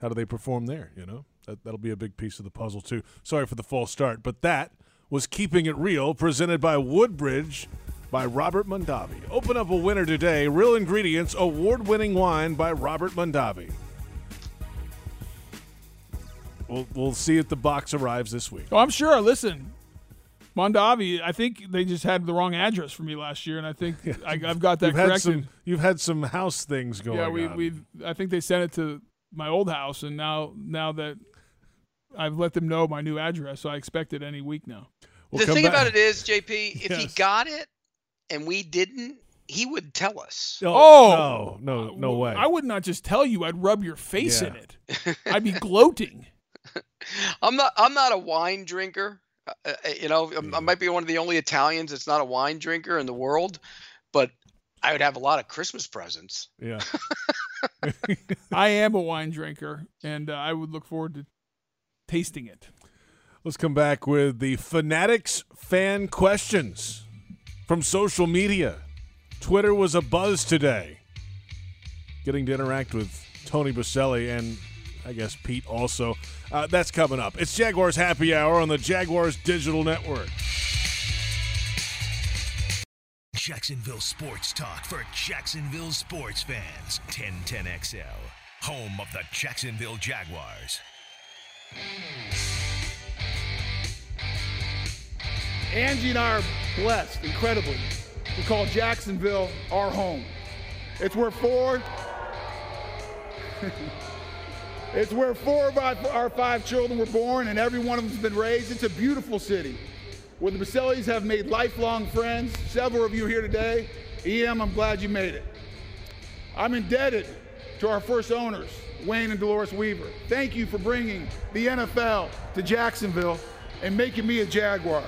How do they perform there? You know, that that'll be a big piece of the puzzle too. Sorry for the false start, but that was keeping it real, presented by Woodbridge, by Robert Mondavi. Open up a winner today. Real ingredients, award-winning wine by Robert Mondavi. We'll we'll see if the box arrives this week. Oh, I'm sure. Listen, Mondavi, I think they just had the wrong address for me last year, and I think I, I've got that you've had corrected. some you've had some house things going yeah, we on. we I think they sent it to my old house, and now now that I've let them know my new address, so I expect it any week now. the thing about it is, JP, if he got it and we didn't, he would tell us. Oh, no, no, no way. I would not just tell you; I'd rub your face in it. I'd be gloating. I'm not. I'm not a wine drinker. Uh, uh, you know, I might be one of the only Italians that's not a wine drinker in the world, but I would have a lot of Christmas presents. Yeah. I am a wine drinker, and uh, I would look forward to tasting it. Let's come back with the Fanatics fan questions from social media. Twitter was a buzz today. Getting to interact with Tony Boselli and I guess Pete also. Uh, that's coming up. It's Jaguars Happy Hour on the Jaguars Digital Network. Jacksonville sports talk for Jacksonville sports fans. 1010XL, home of the Jacksonville Jaguars. Angie and I are blessed, incredibly, to call Jacksonville our home. It's where four, it's where four of our, five children were born, and every one of them's been raised. It's a beautiful city where the Bosellis have made lifelong friends. Several of you here today. EM, I'm glad you made it. I'm indebted to our first owners, Wayne and Delores Weaver. Thank you for bringing the NFL to Jacksonville and making me a Jaguar.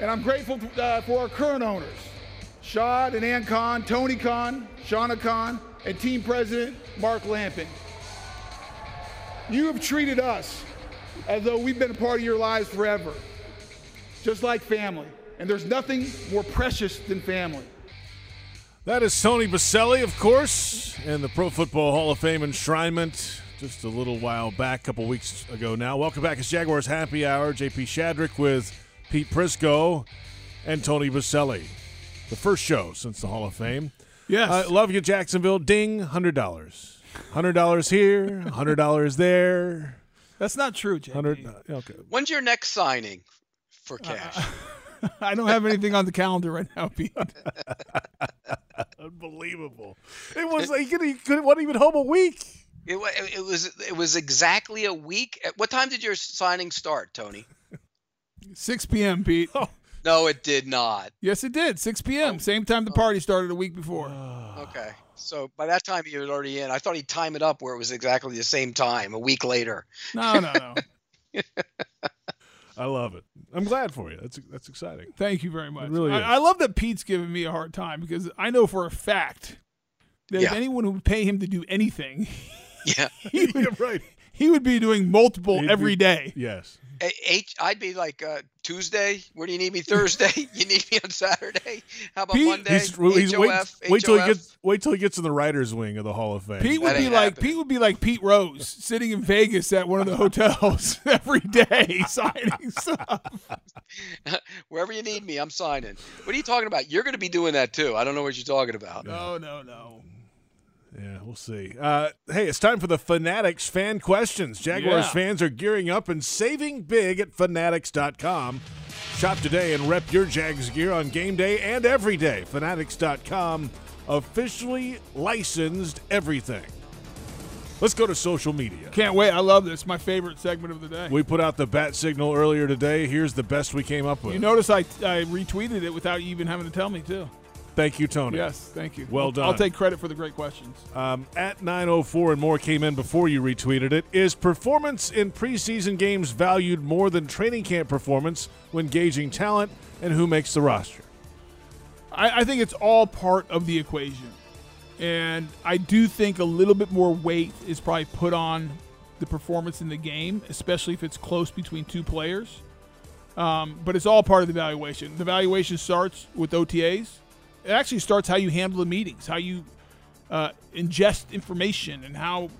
And I'm grateful uh, for our current owners, Shad and Ann Khan, Tony Khan, Shanna Khan, and team president Mark Lamping. You have treated us as though we've been a part of your lives forever, just like family. And there's nothing more precious than family. That is Tony Boselli, of course, and the Pro Football Hall of Fame enshrinement just a little while back, a couple weeks ago now. Welcome back. It's Jaguars Happy Hour. JP Shadrick with Pete Prisco and Tony Boselli. The first show since the Hall of Fame. Yes. Uh, love you, Jacksonville. Ding, $100. $100 here, $100 there. That's not true, JP. 100 okay. When's your next signing for cash? I don't have anything on the calendar right now, Pete. Unbelievable. It was like he couldn't, he couldn't wasn't even home a week. It, it was it was exactly a week. At What time did your signing start, Tony? 6 p.m., Pete. No, it did not. Yes, it did. 6 p.m. Oh, same time the oh. party started a week before. Okay, so by that time he was already in. I thought he'd time it up where it was exactly the same time, a week later. No, no, no. I love it. I'm glad for you. That's that's exciting. Thank you very much. It really is. I, I love that Pete's giving me a hard time because I know for a fact that if Yeah. anyone would pay him to do anything, Yeah. he would, Yeah, right. He would be doing multiple He'd every be- day. Yes. A- H, I'd be like uh, Tuesday. Where do you need me? Thursday. you need me on Saturday. How about Pete- Monday? He's, he's, wait, HOF, wait till he gets wait till he gets in the writers' wing of the Hall of Fame. Pete would That be like happening. Pete would be like Pete Rose sitting in Vegas at one of the hotels every day signing stuff. Wherever you need me, I'm signing. What are you talking about? You're going to be doing that too. I don't know what you're talking about. No, no, no. Yeah, we'll see. Uh, hey, it's time for the Fanatics fan questions. Jaguars Yeah. fans are gearing up and saving big at fanatics.com. Shop today and rep your Jags gear on game day and every day. Fanatics.com officially licensed everything. Let's go to social media. Can't wait. I love this. My favorite segment of the day. We put out the bat signal earlier today. Here's the best we came up with. You notice I I retweeted it without you even having to tell me too. Thank you, Tony. Yes, thank you. Well I'll- done. I'll take credit for the great questions. Um, at 904 and more came in before you retweeted it. Is performance in preseason games valued more than training camp performance when gauging talent and who makes the roster? I, I think it's all part of the equation. And I do think a little bit more weight is probably put on the performance in the game, especially if it's close between two players. Um, but it's all part of the evaluation. The evaluation starts with OTAs. It actually starts how you handle the meetings, how you uh, ingest information, and how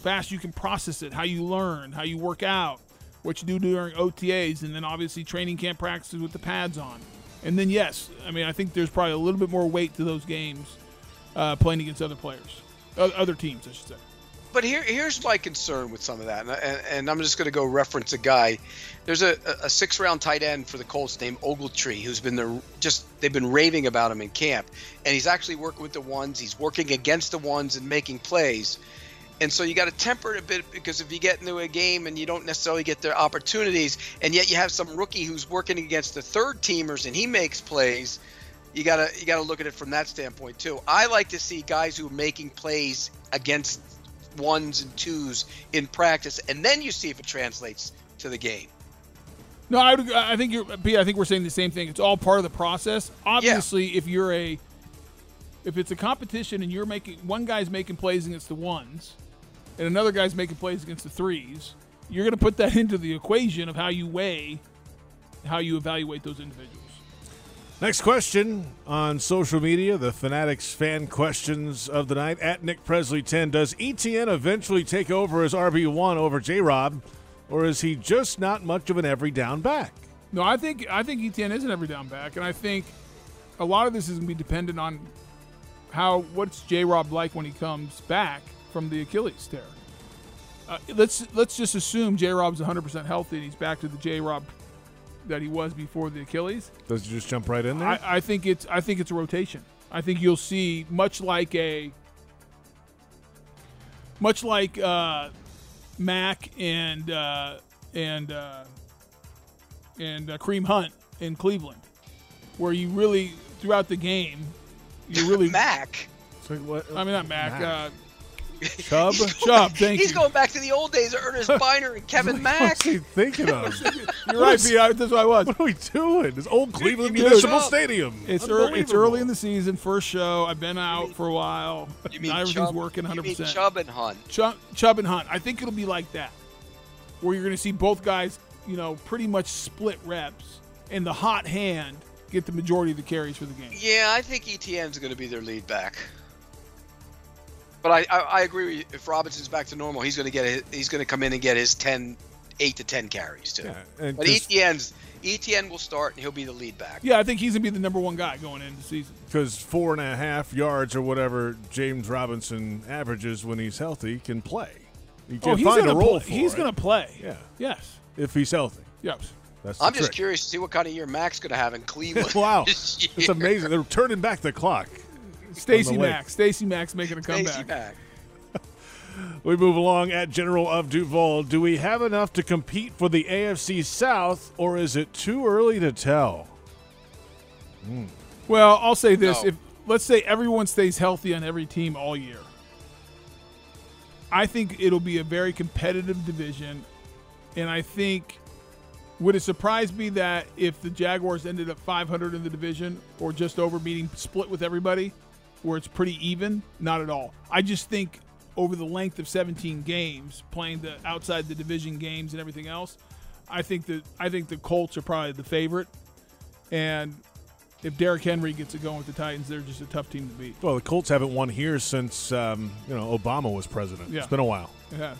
fast you can process it, how you learn, how you work out, what you do during OTAs, and then obviously training camp practices with the pads on. And then, yes, I mean, I think there's probably a little bit more weight to those games uh, playing against other players, other teams, I should say. But here, here's my concern with some of that, and, and, and I'm just going to go reference a guy. There's a, a six round tight end for the Colts named Ogletree, who's been the just they've been raving about him in camp, and he's actually working with the ones. He's working against the ones and making plays, and so you got to temper it a bit because if you get into a game and you don't necessarily get their opportunities, and yet you have some rookie who's working against the third teamers and he makes plays, you gotta you gotta look at it from that standpoint too. I like to see guys who are making plays against ones and twos in practice, and then you see if it translates to the game. No, I, would, I think you're. I think we're saying the same thing. It's all part of the process. Obviously, if you're a, if it's a competition and you're making one guy's making plays against the ones, and another guy's making plays against the threes, you're going to put that into the equation of how you weigh, how you evaluate those individuals. Next question on social media, the Fanatics fan questions of the night. At Nick Presley 10, does ETN eventually take over as RB1 over J Rob, or is he just not much of an every down back? No, I think I think ETN is an every down back, and I think a lot of this is going to be dependent on how what's J. Rob like when he comes back from the Achilles tear. Uh, let's let's just assume J. Rob's 100 percent healthy and he's back to the J. Rob that he was before the Achilles. Does he just jump right in there? I, I think it's I think it's a rotation. I think you'll see much like a much like uh, Mack and uh, and uh, and uh, Kareem Hunt in Cleveland, where you really throughout the game you really Mack. So what? I mean not Mack. Mack. Chubb. Chubb. Thank you. He's you. going back to the old days of Earnest Byner and Kevin Mack. What's he thinking of? You're right, Pete. I- That's what I was. What are we doing? This old Cleveland Municipal Stadium. It's early, it's early in the season, first show. I've been out for a while. You mean Not everything's Chubb- working you 100. mean percent Chubb and Hunt. Chubb, Chubb and Hunt. I think it'll be like that, where you're going to see both guys, you know, pretty much split reps, and the hot hand get the majority of the carries for the game. Yeah, I think ETN's going to be their lead back. But I, I, I agree. With you. If Robinson's back to normal, he's going to get his, he's going to come in and get his 10, 8 to ten carries too. Yeah, and but 'cause- ETN's ETN will start and he'll be the lead back. Yeah, I think he's going to be the number one guy going into the season. Because four and a half yards or whatever James Robinson averages when he's healthy can play. You oh, can oh, he's find gonna a role play. for He's it. going to play. Yeah. Yes. If he's healthy. Yes. That's the I'm just trick. curious to see what kind of year Mack's going to have in Cleveland. wow. It's amazing. They're turning back the clock. Stacy on the lake. Mack. Stacey Mack's making a Stacey comeback. Mack. We move along at General of Duval. Do we have enough to compete for the AFC South, or is it too early to tell? Hmm. Well, I'll say this: No. if let's say everyone stays healthy on every team all year, I think it'll be a very competitive division, and I think would it surprise me that if the Jaguars ended up 500 in the division or just over, meaning split with everybody, where it's pretty even? Not at all. I just think over the length of 17 games, playing the outside the division games and everything else, I think that I think the Colts are probably the favorite, and if Derrick Henry gets it going with the Titans, they're just a tough team to beat. Well, the Colts haven't won here since um, you know Obama was president. Yeah. It's been a while. It has.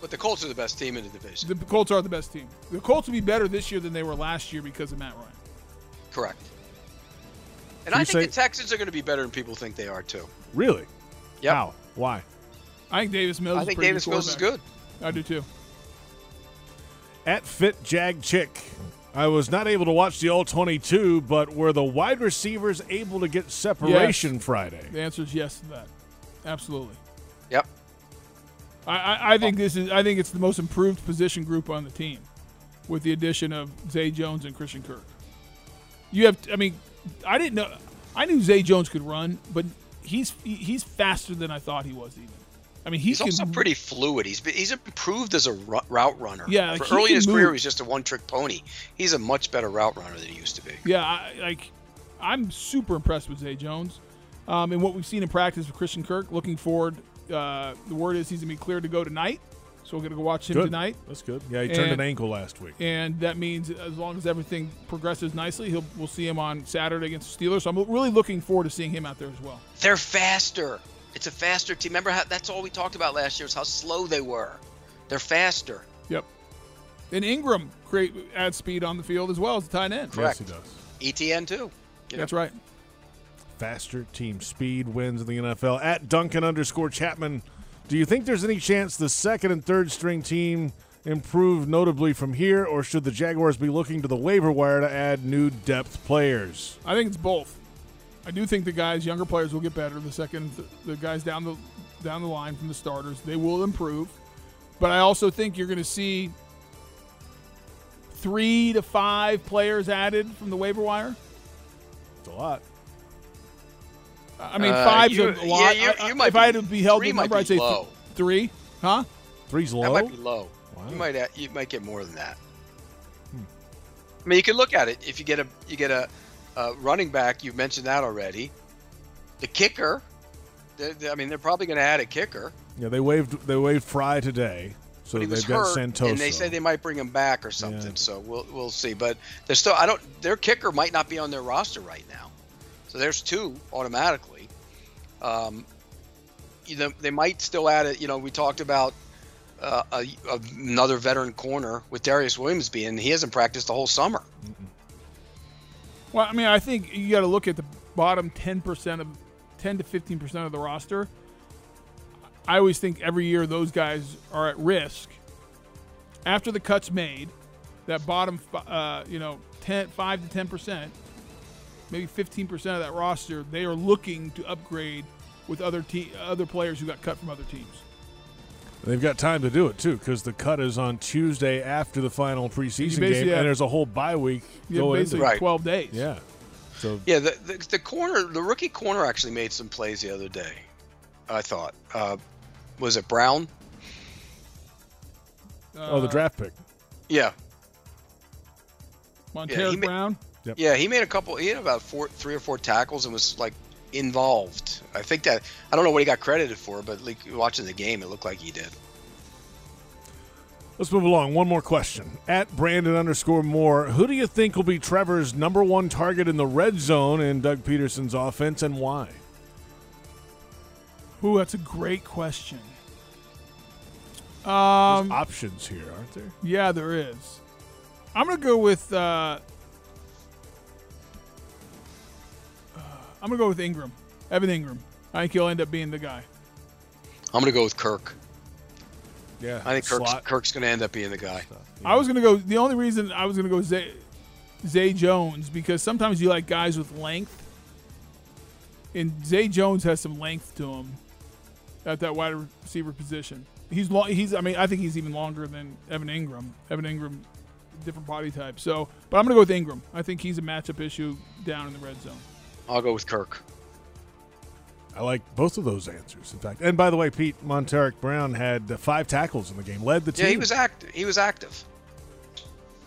But the Colts are the best team in the division. The Colts are the best team. The Colts will be better this year than they were last year because of Matt Ryan. Correct. And So I you think say- the Texans are going to be better than people think they are too. Really? Yep. How? Why? I think Davis Mills. I is think pretty Davis Mills is good. I do too. At Fit Jag Chick, I was not able to watch the All 22, but were the wide receivers able to get separation Friday? The answer is yes to that. Absolutely. Yep. I, I, I think this is. I think it's the most improved position group on the team, with the addition of Zay Jones and Christian Kirk. You have. I mean, I didn't know. I knew Zay Jones could run, but he's he's faster than I thought he was. Even. I mean, he He's can, also pretty fluid. He's he's improved as a route runner. Yeah, like, For early in his career, move. he was just a one-trick pony. He's a much better route runner than he used to be. Yeah, I, like I'm super impressed with Zay Jones, um, and what we've seen in practice with Christian Kirk. Looking forward. Uh, the word is he's gonna be cleared to go tonight, so we're gonna go watch him Good. tonight. That's good. Yeah, he turned And- an ankle last week. and that means as long as everything progresses nicely, he'll we'll see him on Saturday against the Steelers. So I'm really looking forward to seeing him out there as well. They're faster. It's a faster team. Remember how that's all we talked about last year was how slow they were. They're faster. Yep. And Engram create adds speed on the field as well as the tight end. Correct. Yes, he does. ETN too. You That's know? right. Faster team speed wins in the NFL. At Duncan underscore Chapman, do you think there's any chance the second and third string team improve notably from here, or should the Jaguars be looking to the waiver wire to add new depth players? I think it's both. I do think the guys, younger players, will get better. The second, the guys down the down the line from the starters, they will improve. But I also think you're going to see three to five players added from the waiver wire. It's a lot. I mean, Uh, five's you- a lot. yeah, you- I- I- might if I had to be held to three a number, I'd say th- three. Huh? Three's low. That might be low. Wow. You might you might get more than that. Hmm. I mean, you can look at it. If you get a you get a, a running back, you've mentioned that already. The kicker. they- they- I mean, they're probably going to add a kicker. Yeah, they waived they waived Fry today, so but he they've was got hurt, Santoso. and they say they might bring him back or something. Yeah. So we'll we'll see. But they're still. I don't. Their kicker might not be on their roster right now. So there's two automatically. Um, you know, they might still add it. You know, we talked about uh, a, another veteran corner with Darious Williams being he hasn't practiced the whole summer. Well, I mean, I think you got to look at the bottom 10% of 10 to 15% of the roster. I always think every year those guys are at risk. After the cuts made, that bottom, uh, you know, 10, 5 to 10%, maybe 15% of that roster, they are looking to upgrade with other te- other players who got cut from other teams. They've got time to do it too, because the cut is on Tuesday after the final preseason game, have- and there's a whole bye week You going basically it. 12 days. Yeah. So Yeah, the, the the corner, the rookie corner actually made some plays the other day. I thought, uh, was it Brown? oh, the draft pick. Yeah, Montaric he ma- Brown. Yep. yeah, he made a couple. He had about four, three or four tackles, and was like involved. I think that I don't know what he got credited for, but like watching the game, it looked like he did. Let's move along. One more question. At Brandon underscore Moore, who do you think will be Trevor's number one target in the red zone in Doug Pederson's offense, and why? Ooh, that's a great question. There's Um, options here, aren't there? yeah, there is. I'm gonna go with. Uh, I'm gonna go with Engram, Evan Engram. I think he'll end up being the guy. I'm gonna go with Kirk. Yeah, I think Kirk's. Kirk's gonna end up being the guy. I was gonna go. The only reason I was gonna go Zay, Zay Jones because sometimes you like guys with length, and Zay Jones has some length to him at that wide receiver position. He's long. He's. I mean, I think he's even longer than Evan Engram. Evan Engram, different body type. So, but I'm gonna go with Engram. I think he's a matchup issue down in the red zone. I'll go with Kirk. I like both of those answers, in fact. And by the way, Pete Montaric Brown had five tackles in the game, led the team. Yeah, he was active. He was active.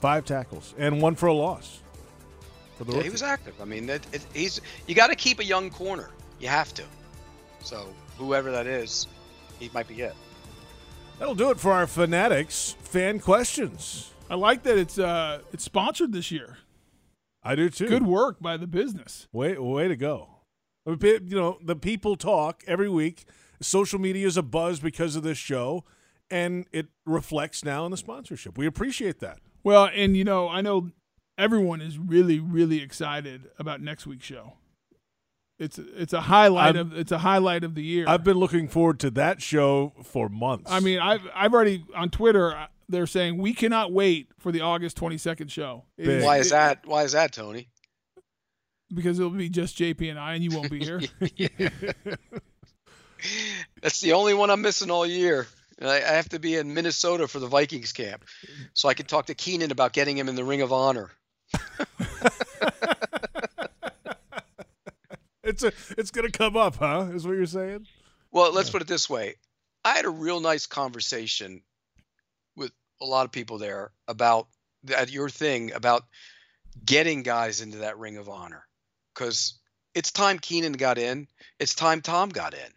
five tackles and one for a loss. For the Yeah, rookie. he was active. I mean, it, it, he's you got to keep a young corner. You have to. So whoever that is, he might be it. That'll do it for our fanatics fan questions. I like that it's uh it's sponsored this year. I do too. Good work by the business. Way, way to go. You know, the people talk every week. Social media is a buzz because of this show, and it reflects now in the sponsorship. We appreciate that. Well, and you know, I know everyone is really, really excited about next week's show. It's it's a highlight I'm- of it's a highlight of the year. I've been looking forward to that show for months. I mean, I've I've already on Twitter. They're saying we cannot wait for the August twenty second show. It- Why is it- that? Why is that, Tony? Because it'll be just JP and I, and you won't be here. That's the only one I'm missing all year. And I, I have to be in Minnesota for the Vikings camp, so I can talk to Keenan about getting him in the Ring of Honor. it's a it's gonna come up, huh? Is what you're saying? Well, let's put it this way. I had a real nice conversation with a lot of people there about that your thing about getting guys into that ring of honor because it's time Keenan got in. It's time Tom got in.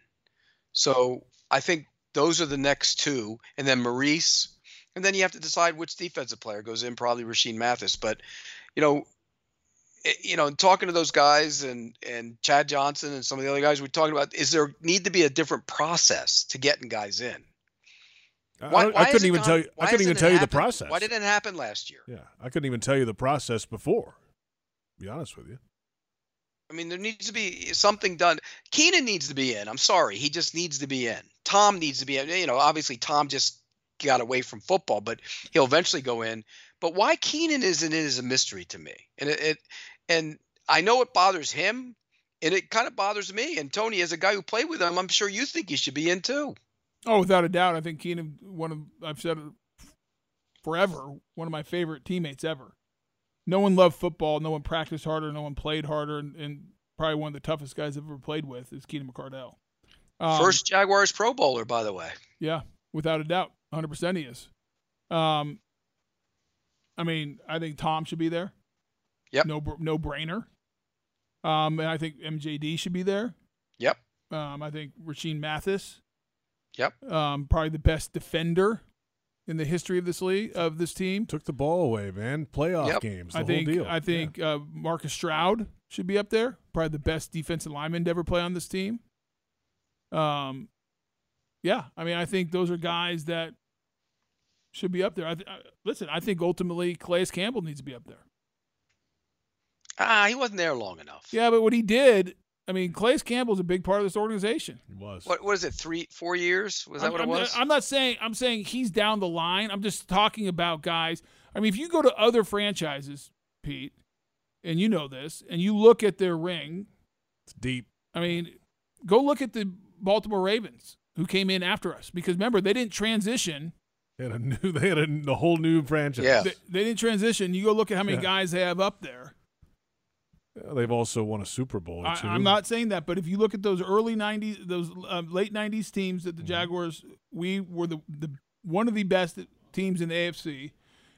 So I think those are the next two, and then Maurice, and then you have to decide which defensive player goes in. Probably Rashean Mathis, but you know, eh, you know, talking to those guys and and Chad Johnson and some of the other guys we talking about, is there need to be a different process to getting guys in? Uh, I- Why- I, why I couldn't even gone- tell you. I couldn't even tell you the process. Why didn't it happen last year? Yeah, I couldn't even tell you the process before. To be honest with you. I mean, there needs to be something done. Keenan needs to be in. I'm sorry, he just needs to be in. Tom needs to be in. You know, obviously Tom just got away from football, but he'll eventually go in. But why Keenan isn't in is a mystery to me. And it, it and I know it bothers him, and it kind of bothers me. And Tony, as a guy who played with him, I'm sure you think he should be in too. Oh, without a doubt, I think Keenan, one of I've said forever, one of my favorite teammates ever. No one loved football. No one practiced harder. No one played harder, and, and probably one of the toughest guys I've ever played with is Keenan McCardell. Um, First Jaguars Pro Bowler, by the way. yeah, without a doubt, 100 percent he is. Um, I mean, I think Tom should be there. Yep. No, no brainer. Um, and I think MJD should be there. Yep. Um, I think Rashean Mathis. Yep. Um, probably the best defender in the history of this league of this team. Took the ball away, man. Playoff Yep. games, the I think whole deal. I think uh, Marcus Stroud should be up there. Probably the best defensive lineman to ever play on this team. Um, yeah, I mean, I think those are guys that should be up there. I th- I, listen, I think ultimately Calais Campbell needs to be up there. Ah, he wasn't there long enough. Yeah, but what he did, I mean, Calais Campbell's a big part of this organization. He was. What what is it? Three, four years? Was that I'm, what it I'm- was? I'm not saying I'm saying he's down the line. I'm just talking about guys. I mean, if you go to other franchises, Pete, and you know this, and you look at their ring, it's deep. I mean, go look at the Baltimore Ravens who came in after us because remember they didn't transition. They had a new. They had a, a whole new franchise. They, they didn't transition. You go look at how many Yeah. guys they have up there. They've also won a Super Bowl. Or I, two. I'm not saying that, but if you look at those early '90s, those uh, late '90s teams Mm-hmm. that the Jaguars, we were the, the one of the best teams in the AFC,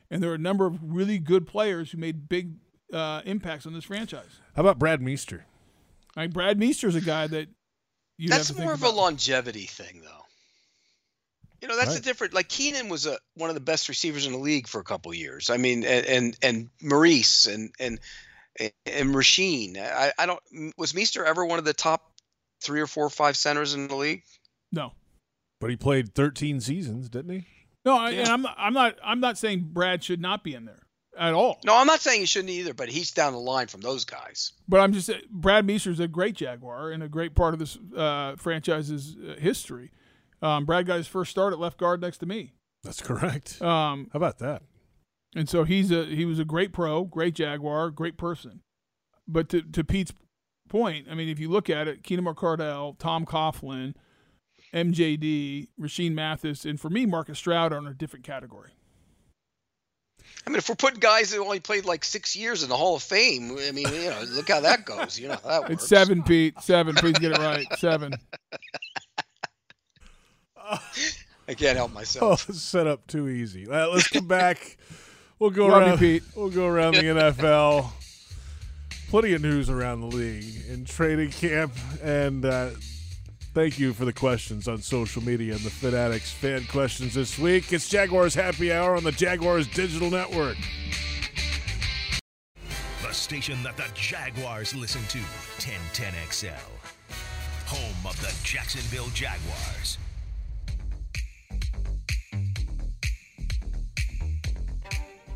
and there are a number of really good players who made big uh, impacts on this franchise. How about Brad Meester? I mean, Brad Meester's a guy that you That's have to more think of about. a longevity thing, though. You know, that's the Right. different. Like Keenan was a one of the best receivers in the league for a couple years. I mean, and and, and Maurice and and and Rashean. I, I don't. Was Meester ever one of the top three or four or five centers in the league? No, But he played 13 seasons, didn't he? no, I, and I'm not, I'm not I'm not saying Brad should not be in there at all. No, I'm not saying he shouldn't either, but he's down the line from those guys. But I'm just saying, Brad Meester's a great Jaguar and a great part of this uh, franchise's uh, history. Um, Brad got his first start at left guard next to me. That's correct. Um, How about that? And so he's a he was a great pro, great Jaguar, great person. But to to Pete's point, I mean, if you look at it, Keenan McCardell, Tom Coughlin, MJD, Rashean Mathis, and for me, Marcus Stroud are in a different category. I mean, if we're putting guys who only played like six years in the Hall of Fame, I mean, you know, look how that goes. You know that works. It's seven, Pete. Seven. Please get it right. Seven. I can't help myself. Oh, myself. set up too easy. Well, let's come back. We'll go Love you, around. Pete. We'll go around the NFL. Plenty of news around the league in training camp, and uh, thank you for the questions on social media and the Fanatics fan questions this week. It's Jaguars Happy Hour on the Jaguars Digital Network. The station that the Jaguars listen to, 1010XL. Home of the Jacksonville Jaguars.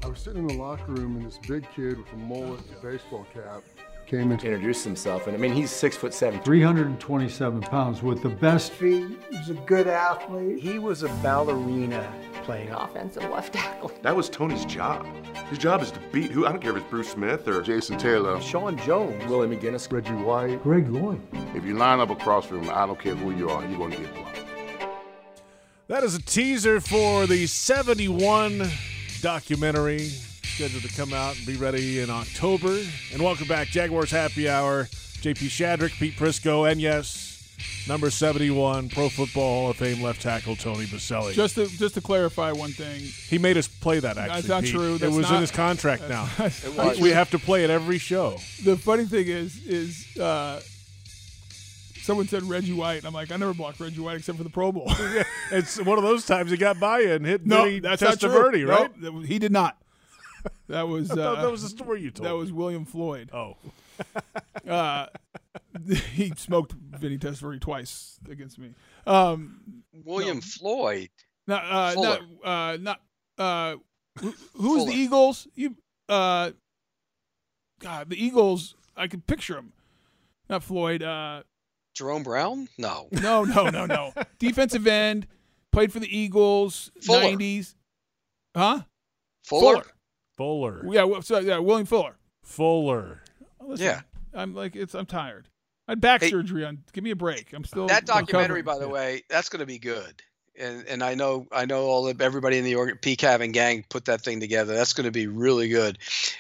I was sitting in the locker room, and this big kid with a mullet and a baseball cap came in to introduce himself. And I mean, he's six foot seven. 327 pounds with the best feet. He's a good athlete. He was a ballerina playing offensive left tackle. That was Tony's job. His job is to beat who? I don't care if it's Bruce Smith or Jason Taylor, Sean Jones. Willie McGinest, Reggie White. Greg Lloyd. If you line up across from him, I don't care who you are, you're going to get blocked. That is a teaser for the 71 documentary scheduled to come out and be ready in October. And welcome back, Jaguars Happy Hour. JP Shadrick, Pete Prisco, and yes, number 71, Pro Football Hall of Fame left tackle Tony Boselli. Just to just to clarify one thing, he made us play that actually. That's not Pete. true. it That's was in his contract now. We- We have to play it every show. the funny thing is is uh, someone said Reggie White. and I'm like, I never blocked Reggie White except for the Pro Bowl. it's one of those times he got by you and hit no, Vinny that's not true. Testaverde, right? No, he did not. That was uh, that was the story you told That me. was William Floyd. Oh. uh, he smoked Vinny Testaverde twice against me. Um, William Floyd. not, uh, not, uh, not, uh, who, who's Fuller. the Eagles? You, uh, God, the Eagles. I can picture him. Not Floyd. Uh, Jerome Brown? No. no, no, no, no. Defensive end. Played for the Eagles. Fuller. Nineties. Huh? Fuller? Fuller. Yeah. So, yeah. William Fuller. Fuller. Listen, Yeah. I'm like it's. I'm tired. I had back Hey. surgery on. Give me a break. I'm still that documentary, recovering. by the way, that's going to be good. And and I know I know all the everybody in the org, PCAV and gang put that thing together. That's going to be really good.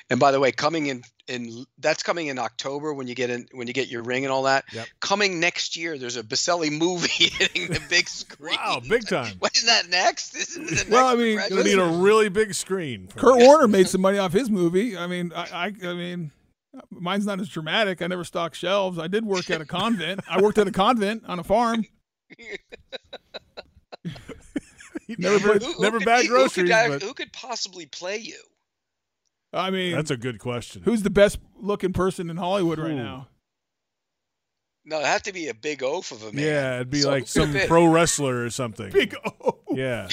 And by the way, coming in in that's coming in October when you get in when you get your ring and all that. Yep. Coming next year, there's a Boselli movie hitting the big screen. Wow, big time. When is that next? Isn't it the Well, next I mean, Gonna need a really big screen. Kurt that. Warner made some money off his movie. I mean, I, I, I mean, mine's not as dramatic. I never stocked shelves. I did work at a convent. I worked at a convent on a farm. never Never, played. Who- who never could- bad who groceries, could, but who could possibly play you? I mean, that's a good question. who's the best looking person in Hollywood right now? No, it have to be a big oaf of a man. Yeah, it'd be So like some could pro wrestler or something. Big O. Yeah.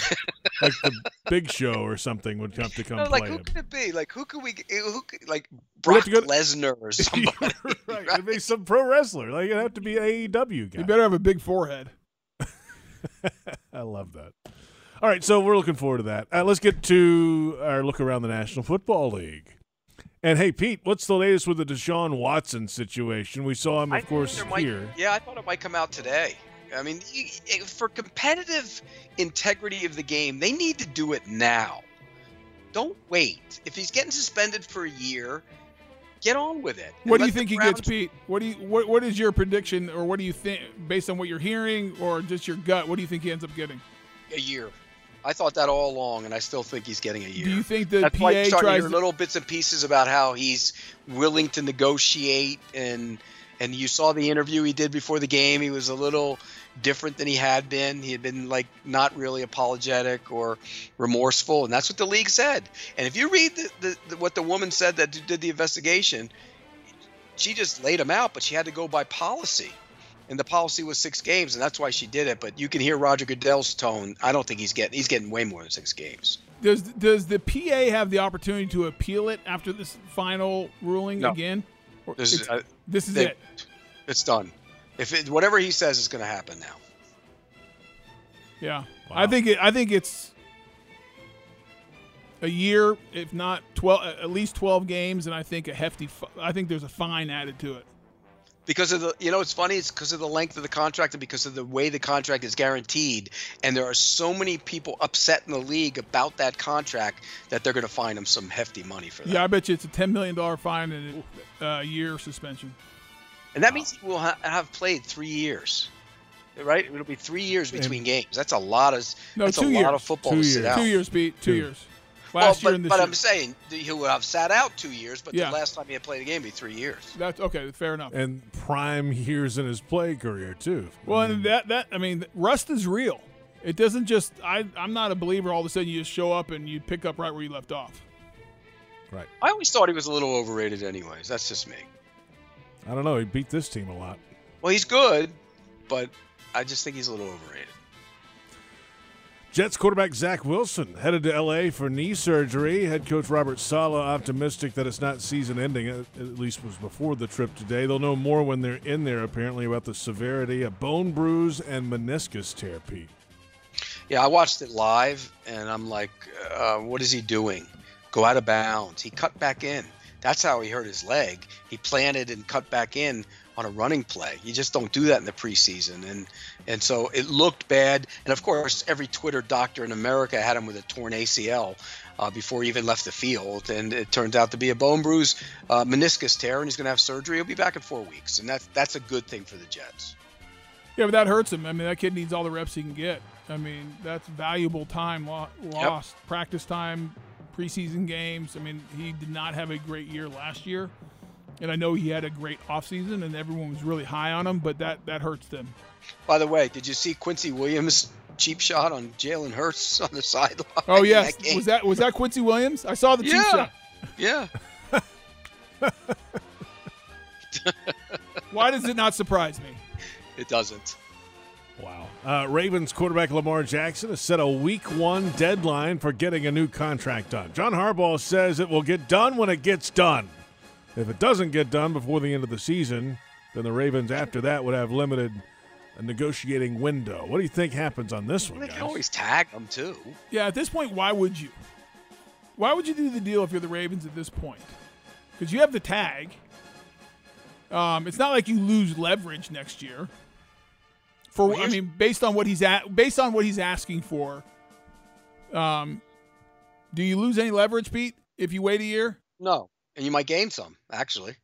like the Big Show or something would come to come No, play like who him. could it be? Like who could we? Who could, like We'd have Brock to go- Lesnar or somebody? right. It'd be some pro wrestler. Like it'd have to be AEW guy. You better have a big forehead. I love that. All right, so we're looking forward to that. Uh, let's get to our look around the National Football League. And hey, Pete, what's the latest with the Deshaun Watson situation? We saw him, of I course, might- here. Yeah, I thought it might come out today. I mean, for competitive integrity of the game, they need to do it now. Don't wait. If he's getting suspended for a year, get on with it. What do you let the think he gets, Pete? What do you what What is your prediction, or what do you think, based on what you're hearing, or just your gut? What do you think he ends up getting? A year. I thought that all along, and I still think he's getting a year. Do you think the That's why PA you're starting to hear little bits and pieces about how he's willing to negotiate, and and you saw the interview he did before the game. He was a little different than he had been. He had been like not really apologetic or remorseful, and that's what the league said. And if you read the, the, the what the woman said that did the investigation, she just laid him out, but she had to go by policy. And the policy was six games, and that's why she did it. But you can hear Roger Goodell's tone. I don't think he's getting he's getting way more than six games. Does Does the PA have the opportunity to appeal it after this final ruling No. again? Or This is uh, this is they- it. It's done. If it, whatever he says is going to happen now. Yeah, wow. I think it. I think it's a year, if not twelve, at least twelve games, and I think a hefty. I think there's a fine added to it. Because of the, you know, it's funny. It's because of the length of the contract and because of the way the contract is guaranteed. And there are so many people upset in the league about that contract that they're going to find him some hefty money for that. Yeah, I bet you it's a ten million dollar fine and a uh, year suspension. And that means he will ha- have played three years, right? It'll be three years between games. That's a lot of No, that's two a years. lot of football Two to years. sit out. Two years, Pete. Two, Two. years. Well, but, year and this but year. I'm saying that he will have sat out two years, but Yeah. the last time he had played a game would be three years. That's okay. Fair enough. And prime years in his play career, too. Well, and that that I mean, rust is real. It doesn't just. I I'm not a believer. All of a sudden, you just show up and you pick up right where you left off. Right. I always thought he was a little overrated, anyways. That's just me. I don't know. He beat this team a lot. Well, he's good, but I just think he's a little overrated. Jets quarterback Zach Wilson headed to L.A. for knee surgery. Head coach Robert Saleh optimistic that it's not season ending. At least was before the trip today. They'll know more when they're in there. Apparently about the severity, a bone bruise and meniscus tear. Pete. Yeah, I watched it live, and I'm like, uh, what is he doing? Go out of bounds. He cut back in. That's how he hurt his leg. He planted and cut back in on a running play. You just don't do that in the preseason, and and so it looked bad. And of course, every Twitter doctor in America had him with a torn ACL uh, before he even left the field, and it turned out to be a bone bruise, uh, meniscus tear, and he's going to have surgery. He'll be back in four weeks, and that's that's a good thing for the Jets. Yeah, but that hurts him. I mean, that kid needs all the reps he can get. I mean, that's valuable time lo- lost, practice time, preseason games. I mean, he did not have a great year last year, and I know he had a great offseason, and everyone was really high on him. But that that hurts them. By the way, did you see Quincy Williams' cheap shot on Jalen Hurts on the sideline? Oh in yes, that was that was that Quincy Williams? I saw the cheap Yeah. shot. Yeah. Why does it not surprise me? It doesn't. Wow. Uh, Ravens quarterback Lamar Jackson has set a week one deadline for getting a new contract done. John Harbaugh says it will get done when it gets done. If it doesn't get done before the end of the season, then the Ravens after that would have limited a negotiating window. What do you think happens on this one, They can always tag them too. Yeah, at this point, why would you? Why would you do the deal if you're the Ravens at this point? Because you have the tag. Um, it's not like you lose leverage next year. For Well, I mean, based on what he's at, based on what he's asking for, um, do you lose any leverage, Pete, if you wait a year? No, and you might gain some actually.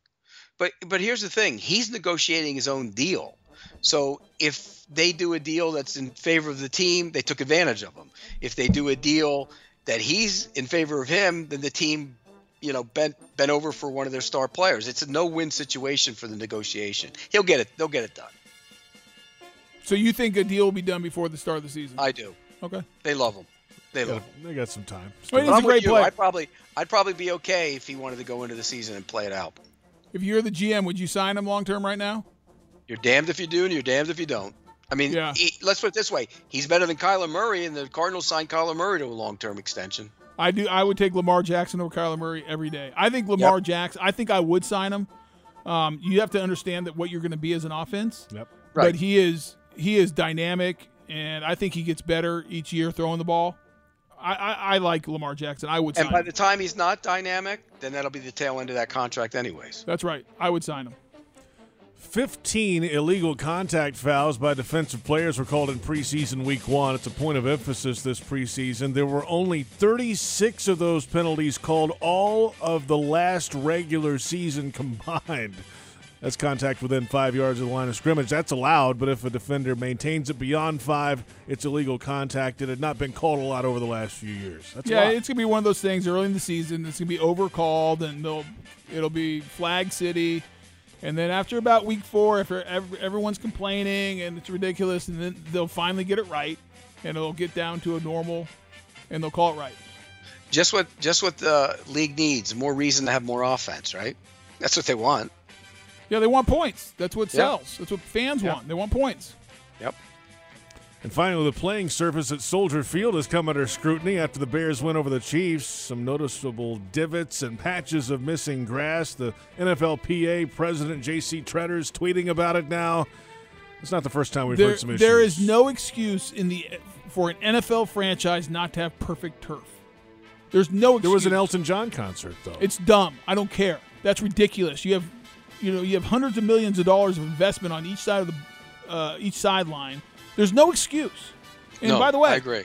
But but here's the thing: he's negotiating his own deal. So if they do a deal that's in favor of the team, they took advantage of him. If they do a deal that he's in favor of him, then the team, you know, bent bent over for one of their star players. It's a no-win situation for the negotiation. He'll get it. They'll get it done. So you think a deal will be done before the start of the season? I do. Okay. They love him. They Yeah, love him. they got some time. Well, he's But a I'm great player. I'd probably I'd probably be okay if he wanted to go into the season and play it out. If you're the GM, would you sign him long term right now? You're damned if you do, and you're damned if you don't. I mean, he- let's put it this way: he's better than Kyler Murray, and the Cardinals signed Kyler Murray to a long-term extension. I do. I would take Lamar Jackson over Kyler Murray every day. I think Lamar Yep. Jackson. I think I would sign him. Um, you have to understand that what you're going to be as an offense. Yep. Right. But he is he is dynamic, and I think he gets better each year throwing the ball. I, I, I like Lamar Jackson. I would sign And by him. the time he's not dynamic, then that'll be the tail end of that contract, anyways. That's right. I would sign him. 15 illegal contact fouls by defensive players were called in preseason week one. It's a point of emphasis this preseason. There were only 36 of those penalties called all of the last regular season combined. That's contact within five yards of the line of scrimmage. That's allowed, but if a defender maintains it beyond five, it's illegal contact. It had not been called a lot over the last few years. That's yeah, it's gonna be one of those things early in the season. It's gonna be overcalled, and they'll it'll be flag city. And then after about week four, if everyone's complaining and it's ridiculous, and then they'll finally get it right, and it'll get down to a normal, and they'll call it right. Just what just what the league needs: more reason to have more offense, right? That's what they want. Yeah, they want points. That's what Yeah. sells. That's what fans want. They want points. Yep. And finally, the playing surface at Soldier Field has come under scrutiny after the Bears win over the Chiefs. Some noticeable divots and patches of missing grass. The NFLPA president, J.C. Tretter's tweeting about it now. It's not the first time we've There, heard some issues. there is no excuse in the for an NFL franchise not to have perfect turf. There's no. Excuse. There was an Elton John concert, though. It's dumb. I don't care. That's ridiculous. You have, you know, you have hundreds of millions of dollars of investment on each side of the, uh, each sideline. There's no excuse. And no, by the way, I agree.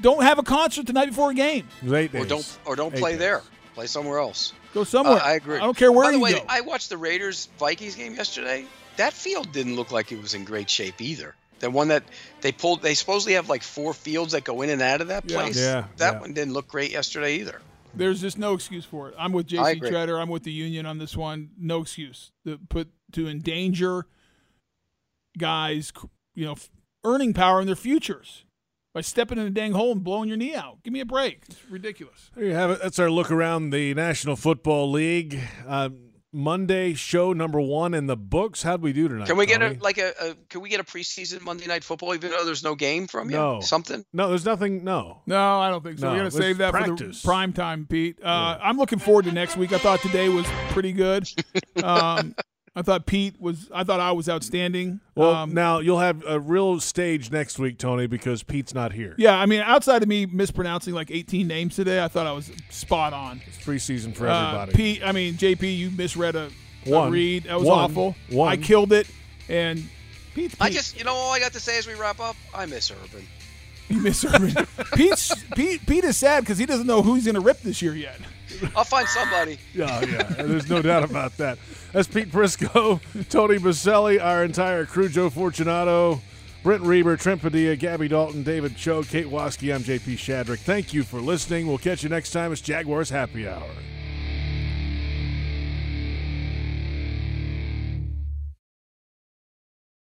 don't have a concert the night before a game. Eight Or don't or don't Eight play days. there. Play somewhere else. Go somewhere. Uh, I agree. I don't care where By the way, go. I watched the Raiders Vikings game yesterday. That field didn't look like it was in great shape either. The one that they pulled, they supposedly have like four fields that go in and out of that Yeah. place. Yeah, that yeah. one didn't look great yesterday either. There's just no excuse for it. I'm with I JC. Tretter. I'm with the union on this one. No excuse to put to endanger guys, you know, earning power in their futures by stepping in a dang hole and blowing your knee out. Give me a break. It's ridiculous. There you have it. That's our look around the National Football League. Uh, Monday show number one in the books. How'd we do tonight? Can we get Tony? a like a, a can we get a preseason Monday night football even though there's no game from you? No. Something? No, there's nothing. No. No, I don't think so. No, We're gonna save that practice. for the prime time, Pete. Uh, I'm looking forward to next week. I thought today was pretty good. Um, I thought Pete was. I thought I was outstanding. Well, um, now you'll have a real stage next week, Tony, because Pete's not here. yeah, I mean, outside of me mispronouncing like 18 names today, I thought I was spot on. It's preseason for Uh, everybody. Pete, I mean, JP, you misread a, a read. That was One. awful. One. I killed it. And Pete's I just you know all I got to say as we wrap up. I miss Urban. You miss Urban. Pete's, Pete, Pete is sad because he doesn't know who he's going to rip this year yet. I'll find somebody. Yeah, yeah. There's no doubt about that. That's Pete Prisco, Tony Boselli, our entire crew, Joe Fortunato, Brent Reber, Trent Padilla, Gabby Dalton, David Cho, Kate Waskey. I'm JP Shadrick. Thank you for listening. We'll catch you next time. It's Jaguars Happy Hour.